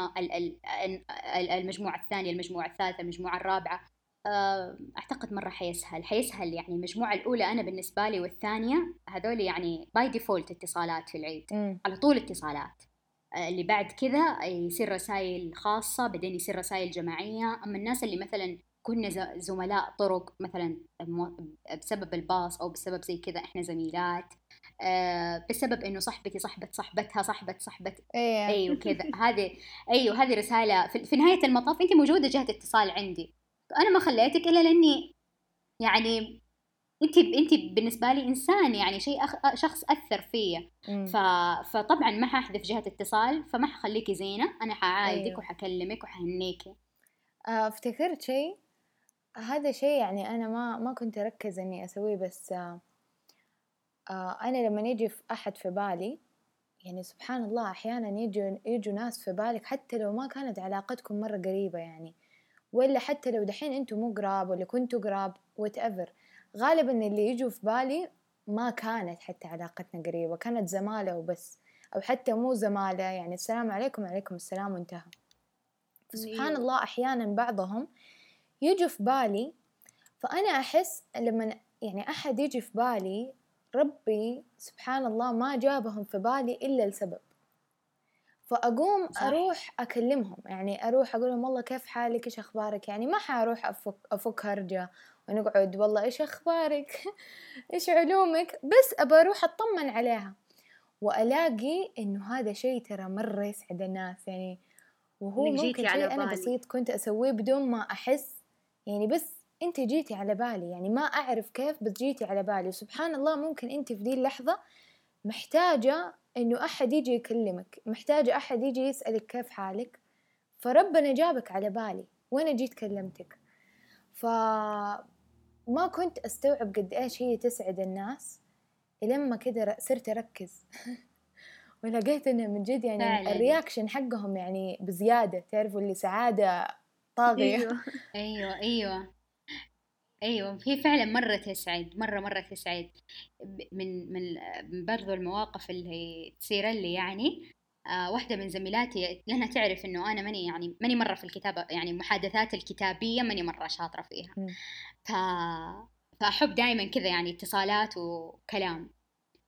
المجموعة الثانية المجموعة الثالثة المجموعة الرابعة؟ آه، أعتقد مرة حيسهل. حيسهل يعني المجموعة الأولى أنا بالنسبة لي والثانية هذول يعني by default اتصالات في العيد. م. على طول اتصالات. آه، اللي بعد كذا يصير رسائل خاصة بعدين يصير رسائل جماعية. أما الناس اللي مثلا كنا زملاء طرق مثلا بسبب الباص أو بسبب زي كذا إحنا زميلات آه بسبب إنه صاحبتي صاحبة صاحبتها صاحبة صاحبة أيوه أيوه كذا هذه أيوه هذه رسالة في, في نهاية المطاف أنت موجودة جهة اتصال عندي. أنا ما خليتك إلا لأني يعني انت انت بالنسبة لي إنسان يعني شيء أخ... شخص أثر فيا. ف... فطبعا ما حأحذف جهة اتصال فما حخليكي زينة. أنا حعايدك أيوه. وحكلمك وحهنيكي. آه، أفتكرت شيء؟ هذا شيء يعني أنا ما ما كنت أركز إني أسويه بس آه أنا لما يجي في أحد في بالي يعني سبحان الله أحيانا يجوا يجوا ناس في بالك حتى لو ما كانت علاقتكم مرة قريبة يعني ولا حتى لو دحين أنتم مو قراب ولا كنتوا قراب وات ايفر غالبا اللي يجوا في بالي ما كانت حتى علاقتنا قريبة كانت زمالة وبس أو حتى مو زمالة يعني السلام عليكم وعليكم السلام وانتهى سبحان أيوه. الله أحيانا بعضهم يجوا في بالي فأنا أحس لما يعني أحد يجي في بالي ربي سبحان الله ما جابهم في بالي إلا لسبب. فأقوم صح. أروح أكلمهم يعني أروح أقول لهم والله كيف حالك؟ إيش أخبارك؟ يعني ما حأروح أفك أفك هرجة ونقعد والله إيش أخبارك؟ إيش علومك؟ بس أبى أروح أطمن عليها. وألاقي إنه هذا شيء ترى مرة يسعد الناس يعني وهو ممكن شيء أنا بسيط كنت أسويه بدون ما أحس يعني بس أنت جيتي على بالي يعني ما أعرف كيف بس جيتي على بالي. سبحان الله ممكن أنت في دي اللحظة محتاجة إنه أحد يجي يكلمك محتاجة أحد يجي يسألك كيف حالك. فربنا جابك على بالي وأنا جيت كلمتك. فما كنت أستوعب قد إيش هي تسعد الناس لما كده صرت أركز. ولقيت إنه من جد يعني. الرياكشن حقهم يعني بزيادة. تعرفوا اللي سعادة طاغية. أيوة. أيوة أيوة. أيوه هي فعلا مرة تسعد مرة مرة تسعد. من من برضو المواقف اللي تصير لي يعني آه واحدة من زميلاتي لأنها تعرف إنه أنا ماني يعني ماني مرة في الكتابة يعني المحادثات الكتابية ماني مرة شاطرة فيها. ف... فأحب دائما كذا يعني اتصالات وكلام.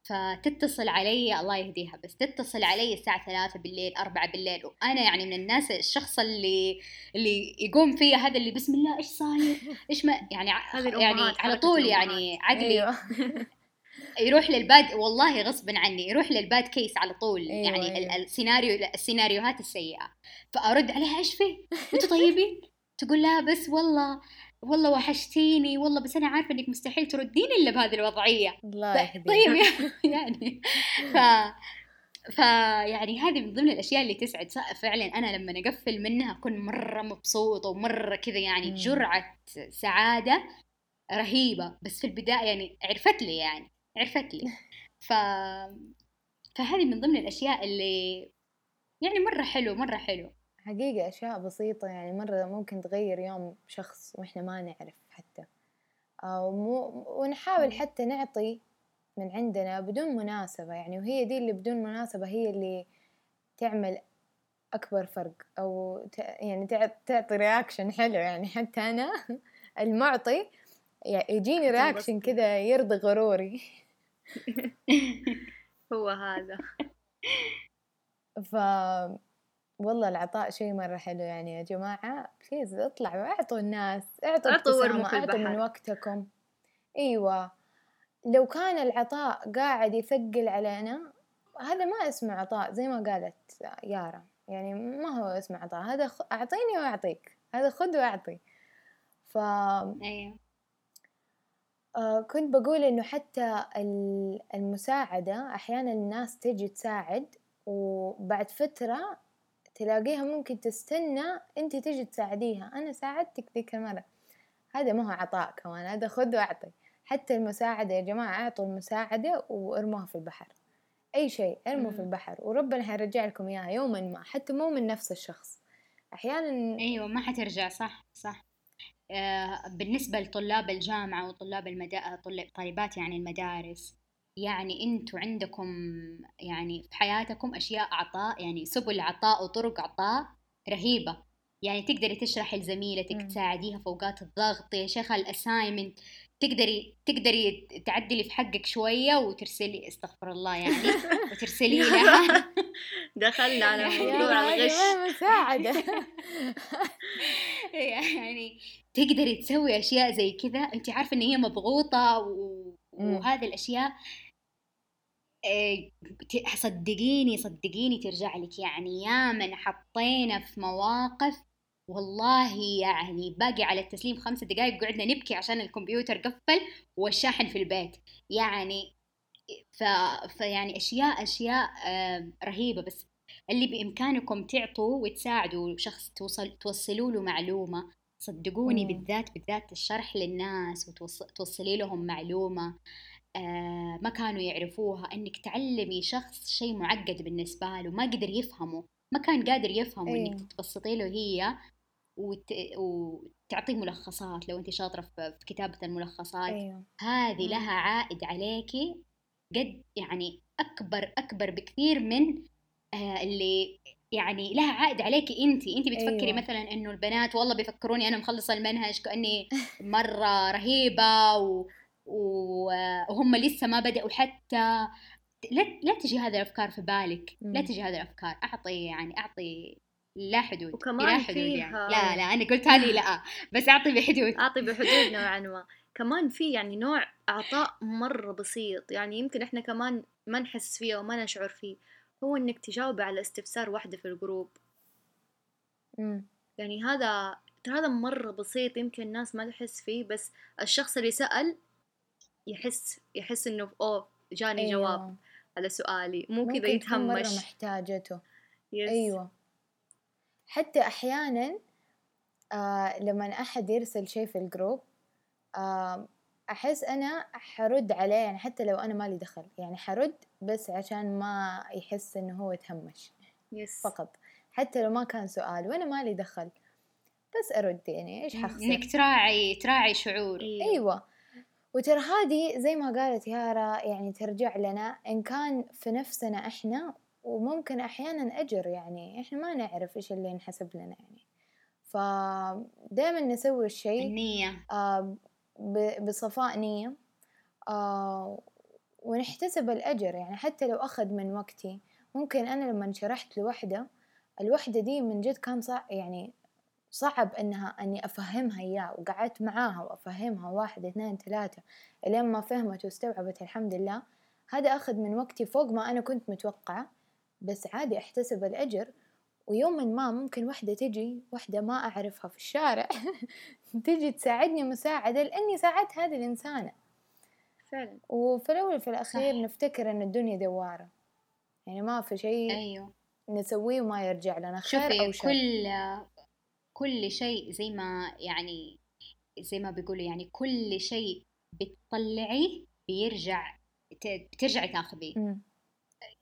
فتتصل علي الله يهديها بس تتصل علي الساعة ثلاثة بالليل أربعة بالليل وأنا يعني من الناس الشخص اللي اللي يقوم فيها هذا اللي بسم الله إيش صاير إيش ما يعني يعني على طول يعني عقلي أيوه. يروح للباد والله غصبا عني يروح للباد كيس على طول أيوة يعني أيوة. السيناريو السيناريوهات السيئة فأرد عليها إيش في؟ أنتوا طيبين؟ تقول لا بس والله والله وحشتيني والله بس أنا عارفة إنك مستحيل تردين إلا بهذه الوضعية. الله يهديك. طيب يعني ف ف يعني هذه من ضمن الأشياء اللي تسعد. فعلا أنا لما اقفل منها أكون مرة مبسوطة ومرة كذا يعني جرعة سعادة رهيبة. بس في البداية يعني عرفت لي يعني عرفت لي. ف فهذه من ضمن الأشياء اللي يعني مرة حلو مرة حلو. حقيقة أشياء بسيطة يعني مرة ممكن تغير يوم شخص وإحنا ما نعرف حتى. مو ونحاول حتى نعطي من عندنا بدون مناسبة يعني وهي دي اللي بدون مناسبة هي اللي تعمل أكبر فرق أو يعني تعطي reaction حلو يعني حتى أنا المعطي يعني يجيني reaction كذا يرضي غروري. هو هذا. ف والله العطاء شيء مرة حلو يعني يا جماعة. please اطلعوا اعطوا الناس اعطوا ابتسامة اعطوا من وقتكم. إيوه. لو كان العطاء قاعد يثقل علينا هذا ما اسمه عطاء زي ما قالت يارا. يعني ما هو اسمه عطاء هذا أعطيني وأعطيك. هذا خذ وأعطي. ف أيوه. آه كنت بقول إنه حتى المساعدة أحيانا الناس تجي تساعد وبعد فترة تلاقيها ممكن تستنى أنت تجي تساعديها. أنا ساعدتك ذيك المرة. هذا ما هو عطاء كمان هذا خذ وأعطي. حتى المساعدة يا جماعة أعطوا المساعدة وارموها في البحر. أي شيء ارموا في البحر. وربنا حيرجع لكم إياها يوما ما حتى مو من نفس الشخص. أحيانا أيوه ما حترجع. صح صح. آه بالنسبة لطلاب الجامعة وطلاب المدا... طلاب طالبات يعني المدارس يعني أنتوا عندكم يعني في حياتكم أشياء عطاء يعني سبل عطاء وطرق عطاء رهيبة. يعني تقدري تشرحي لزميلتك تساعديها في أوقات الضغط يا شيخة الأسايمنت. تقدري تقدري تعدلي في حقك شوية وترسلي استغفر الله يعني وترسلي لها. دخلنا على موضوع الغش. مساعدة. يعني تقدري تسوي أشياء زي كذا. انت عارفة إن هي مضغوطة و... وهذه الأشياء صدقيني صدقيني ترجع لك. يعني يا من حطينا في مواقف والله يعني باقي على التسليم خمسة دقائق قعدنا نبكي عشان الكمبيوتر قفل والشاحن في البيت. يعني ف... فيعني أشياء أشياء رهيبة. بس اللي بإمكانكم تعطوا وتساعدوا شخص توصل توصلوا له معلومة صدقوني بالذات بالذات الشرح للناس وتوصلي لهم معلومة. آه، ما كانوا يعرفوها إنك تعلمي شخص شيء معقد بالنسبة له ما قدر يفهمه ما كان قادر يفهمه أيوه. انك تبسطي له هي وت... وتعطيه ملخصات لو أنت شاطرة في كتابة الملخصات أيوه. هذه لها عائد عليكي قد يعني أكبر أكبر بكثير من آه اللي يعني لها عائد عليكي أنت أنت بتفكري أيوة. مثلا إنه البنات والله بيفكروني أنا مخلصة المنهج كأني مرة رهيبة و... وهم لسه ما بدأوا حتى لا لا تجي هذه الأفكار في بالك. لا تجي هذه الأفكار. أعطي يعني أعطي لا حدود. وكمان لا حدود يعني. لا لا أنا قلت هذه لا. بس أعطي بحدود. أعطي بحدود نوعا ما. كمان في يعني نوع عطاء مرة بسيط. يعني يمكن إحنا كمان ما نحس فيه وما نشعر فيه. هو إنك تجاوبي على استفسار واحدة في الجروب. مم. يعني هذا هذا مرة بسيط يمكن الناس ما تحس فيه. بس الشخص اللي سأل يحس يحس إنه أوه جاني أيوة. جواب على سؤالي. مو كذا يتهمش مرة محتاجته. يس. أيوه. حتى أحيانا آه لما أحد يرسل شيء في الجروب آه أحس أنا حرد عليه يعني حتى لو أنا مالي دخل يعني حرد بس عشان ما يحس إنه هو يتهمش. يس. فقط. حتى لو ما كان سؤال وأنا مالي دخل؟ بس أرد يعني إيش حخسر؟ انك تراعي تراعي شعور. أيوه, أيوة. وترى هذه زي ما قالت يارا يعني ترجع لنا إن كان في نفسنا إحنا وممكن أحيانا أجر يعني إحنا ما نعرف إيش اللي ينحسب لنا يعني. فدائما نسوي الشيء النية آه بصفاء نية آه ونحتسب الأجر يعني. حتى لو أخذ من وقتي ممكن أنا لما شرحت لوحدة الوحدة دي من جد كان صعب يعني صعب إنها أني أفهمها إياه وقعدت معاها وأفهمها واحد اثنين ثلاثة إلين ما فهمت واستوعبت الحمد لله. هذا أخذ من وقتي فوق ما أنا كنت متوقعة بس عادي أحتسب الأجر. ويوما ما ممكن وحدة تجي وحدة ما أعرفها في الشارع تجي تساعدني مساعدة لأني ساعدت هذه الإنسانة فعلا. وفي الأول وفي الأخير صح. نفتكر أن الدنيا دوارة. يعني ما في شيء أيوه. نسويه وما يرجع لنا. خير أو شر. كل كل شيء زي ما يعني زي ما بيقولوا يعني كل شيء بتطلعيه بيرجع بترجعي تاخذيه.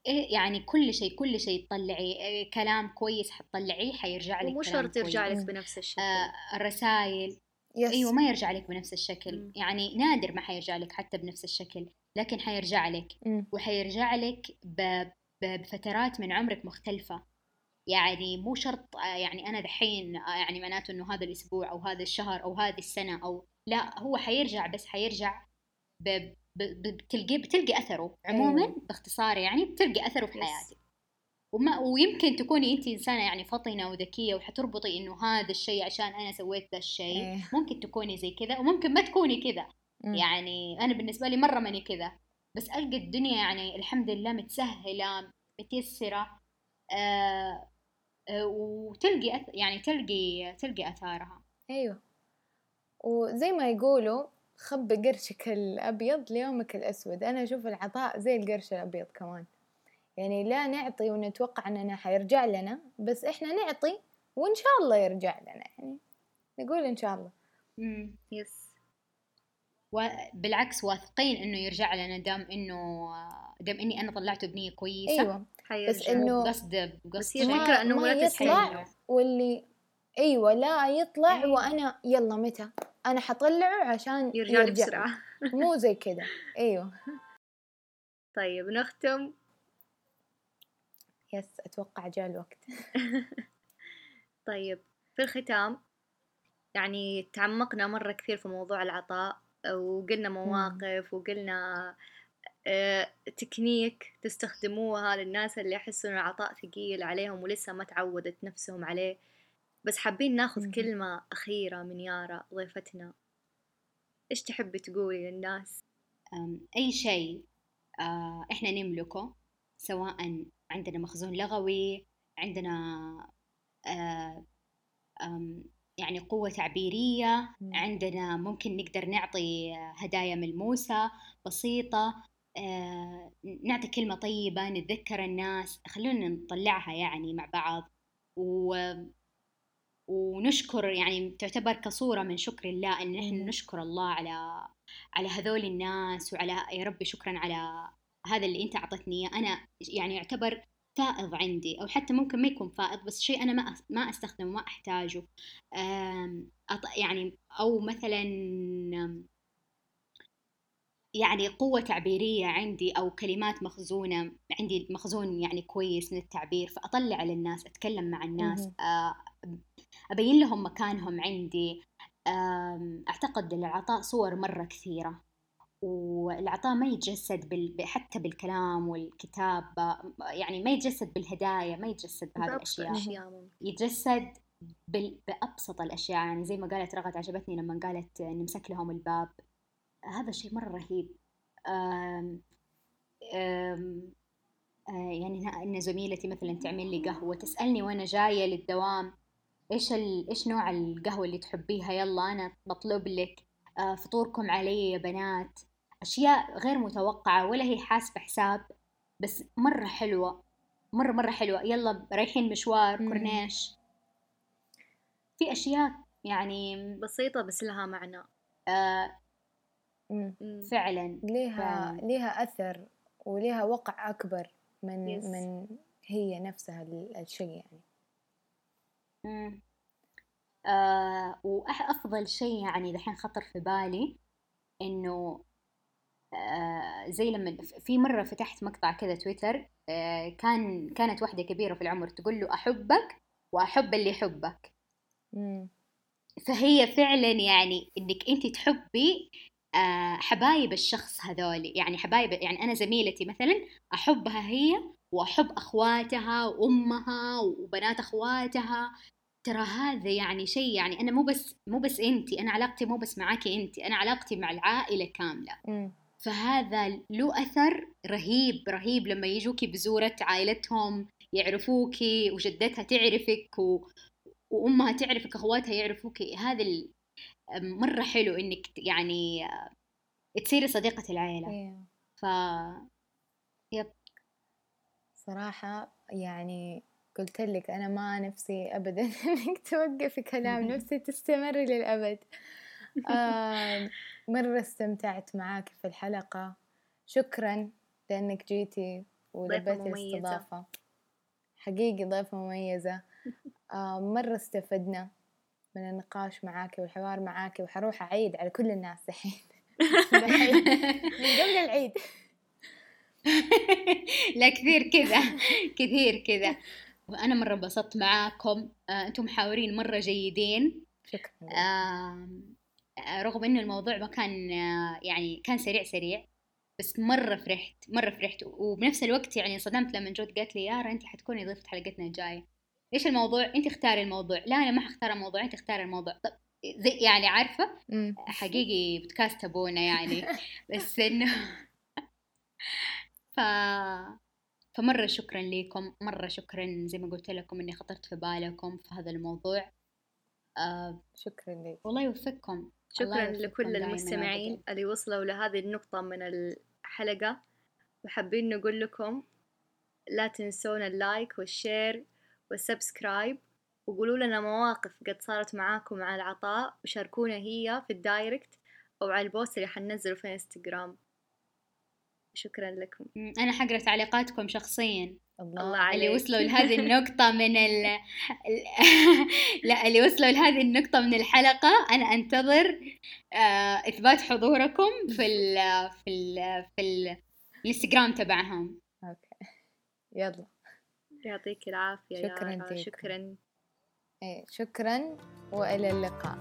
إيه يعني كل شيء كل شيء تطلعي إيه كلام كويس حتطلعيه حيرجع لك ومو شرط يرجع لك بنفس الشكل. آه الرسائل yes. أيوه ما يرجع لك بنفس الشكل. م. يعني نادر ما حيرجع لك حتى بنفس الشكل لكن حيرجع لك. م. وحيرجع لك ب... بفترات من عمرك مختلفة. يعني مو شرط آه، يعني أنا دحين آه، يعني معناته إنه هذا الأسبوع أو هذا الشهر أو هذه السنة أو لا هو حيرجع بس حيرجع. بتلقي بتلقي أثره عموما أيوه. باختصار يعني بتلقي أثره في حياتك وما ويمكن تكوني انت إنسانة يعني فطنة وذكية وحتربطي إنه هذا الشيء عشان أنا سويت ذا الشيء أيه. ممكن تكوني زي كذا وممكن ما تكوني كذا يعني أنا بالنسبة لي مرة ماني كذا بس القى الدنيا يعني الحمد لله متسهلة متيسرة آه وتلقي أث... يعني تلقي تلقي آثارها. أيوه. وزي ما يقولوا خبي قرشك الأبيض ليومك الأسود. أنا أشوف العطاء زي القرش الأبيض كمان. يعني لا نعطي ونتوقع أننا حيرجع لنا بس إحنا نعطي وإن شاء الله يرجع لنا. يعني نقول إن شاء الله. امم يس. وبالعكس واثقين إنه يرجع لنا دام إنه دام إني أنا طلعته بنية كويسة. أيوه. بس إنه قصد قصد الفكرة إنه ما يطلع واللي أيوه لا يطلع أيوة. وأنا يلا متى؟ أنا حطلعه عشان يرجع, يرجع. بسرعة. مو زي كذا. أيوه. طيب نختم. يس أتوقع جاء الوقت. طيب في الختام يعني تعمقنا مرة كثير في موضوع العطاء وقلنا مواقف وقلنا آه، تكنيك تستخدموها للناس اللي يحسوا ان العطاء ثقيل عليهم ولسه ما تعودت نفسهم عليه. بس حابين ناخذ كلمة أخيرة من يارا ضيفتنا. إيش تحبي تقولي للناس؟ أي شيء آه، إحنا نملكه سواء عندنا مخزون لغوي عندنا آه، يعني قوة تعبيرية عندنا ممكن نقدر نعطي هدايا ملموسة بسيطة. آه، نعطي كلمة طيبة نتذكر الناس خلونا نطلعها يعني مع بعض. و ونشكر يعني تعتبر كصورة من شكر الله إن إحنا نشكر الله على على هذول الناس وعلى يا ربي شكرا على هذا اللي أنت أعطتني أنا يعني يعتبر فائض عندي أو حتى ممكن ما يكون فائض بس شيء أنا ما ما أستخدمه ما أحتاجه. يعني أو مثلا يعني قوة تعبيرية عندي أو كلمات مخزونة عندي مخزون يعني كويس من التعبير فأطلع للناس أتكلم مع الناس أبين لهم مكانهم عندي أعتقد العطاء صور مرة كثيرة والعطاء ما يتجسد بال... حتى بالكلام والكتابة يعني ما يتجسد بالهدايا ما يتجسد بهذه الأشياء. يتجسد بال... بأبسط الأشياء يعني زي ما قالت رغد عجبتني لما قالت نمسك لهم الباب. هذا شيء مرة رهيب. أم... أم... آه، يعني إن زميلتي مثلا تعمل لي قهوة تسألني وأنا جاية للدوام إيش ال... إيش نوع القهوة اللي تحبيها؟ يلا أنا بطلب لك آه فطوركم علي يا بنات. أشياء غير متوقعة ولا هي حاسبه حساب بس مرة حلوة. مره مرة حلوة. يلا رايحين مشوار كورنيش. في أشياء يعني بسيطة بس لها معنى. آه فعلا. ليها فعلا. ليها أثر وليها وقع أكبر من يس. من هي نفسها الشيء يعني. آه وأفضل شيء يعني دحين خطر في بالي إنه آه زي لما في مرة فتحت مقطع كذا تويتر آه كان كانت واحدة كبيرة في العمر تقول له أحبك وأحب اللي يحبك. فهي فعلا يعني إنك أنت تحبي حبايب الشخص هذول يعني حبايب يعني أنا زميلتي مثلا أحبها هي وأحب أخواتها وأمها وبنات أخواتها. ترى هذا يعني شيء يعني أنا مو بس مو بس انت أنا علاقتي مو بس معاكي انت أنا علاقتي مع العائلة كاملة. م. فهذا له أثر رهيب رهيب لما يجوكي بزورة عائلتهم يعرفوكي وجدتها تعرفك و... وأمها تعرفك أخواتها يعرفوكي. هذا مرة حلو إنك يعني تصيري صديقة العائله yeah. ف يب. صراحة يعني قلت لك أنا ما نفسي أبدا إنك توقفي كلام نفسي تستمر للأبد. آه مرة استمتعت معاك في الحلقة. شكرا لأنك جيتي ولبيتي الاستضافة. حقيقي ضيفة مميزة. آه مرة استفدنا. من النقاش معاك والحوار معاك وحروح أعيد على كل الناس الحين. من قبل العيد. لا كثير كذا كثير كذا. وأنا مرة انبسطت معاكم. آه، أنتم محاورين مرة جيدين. شكرا. آه رغم إنه الموضوع ما كان آه يعني كان سريع سريع بس مرة فرحت مرة فرحت. وبنفس الوقت يعني صدمت لما جوت قالت لي يارا أنت حتكوني ضيفة حلقتنا الجاية. إيش الموضوع؟ أنت اختاري الموضوع. لا أنا ما حختار الموضوع أنت اختاري الموضوع. طب زي يعني عارفة؟ حقيقي بودكاست أبونا يعني. بس إنه ف فمرة شكرا لكم مرة شكرا زي ما قلت لكم إني خطرت في بالكم في هذا الموضوع. آه شكرا لك والله يوفقكم. شكرا لكل المستمعين اللي وصلوا لهذه النقطة من الحلقة. وحابين نقول لكم لا تنسون ال like وال share وال subscribe وقولوا لنا مواقف قد صارت معاكم مع العطاء وشاركونا هي في ال direct أو على ال post اللي حننزله في إنستغرام. شكرا لكم. أنا حقرأ تعليقاتكم شخصيا. الله عليك. اللي وصلوا لهذه النقطة من ال... لا اللي وصلوا لهذه النقطة من الحلقة أنا أنتظر آه، إثبات حضوركم في ال في ال في ال الإنستغرام تبعهم. أوكي. يلا. يعطيك العافية شكرا يا شكرا. إيه شكرا وإلى اللقاء.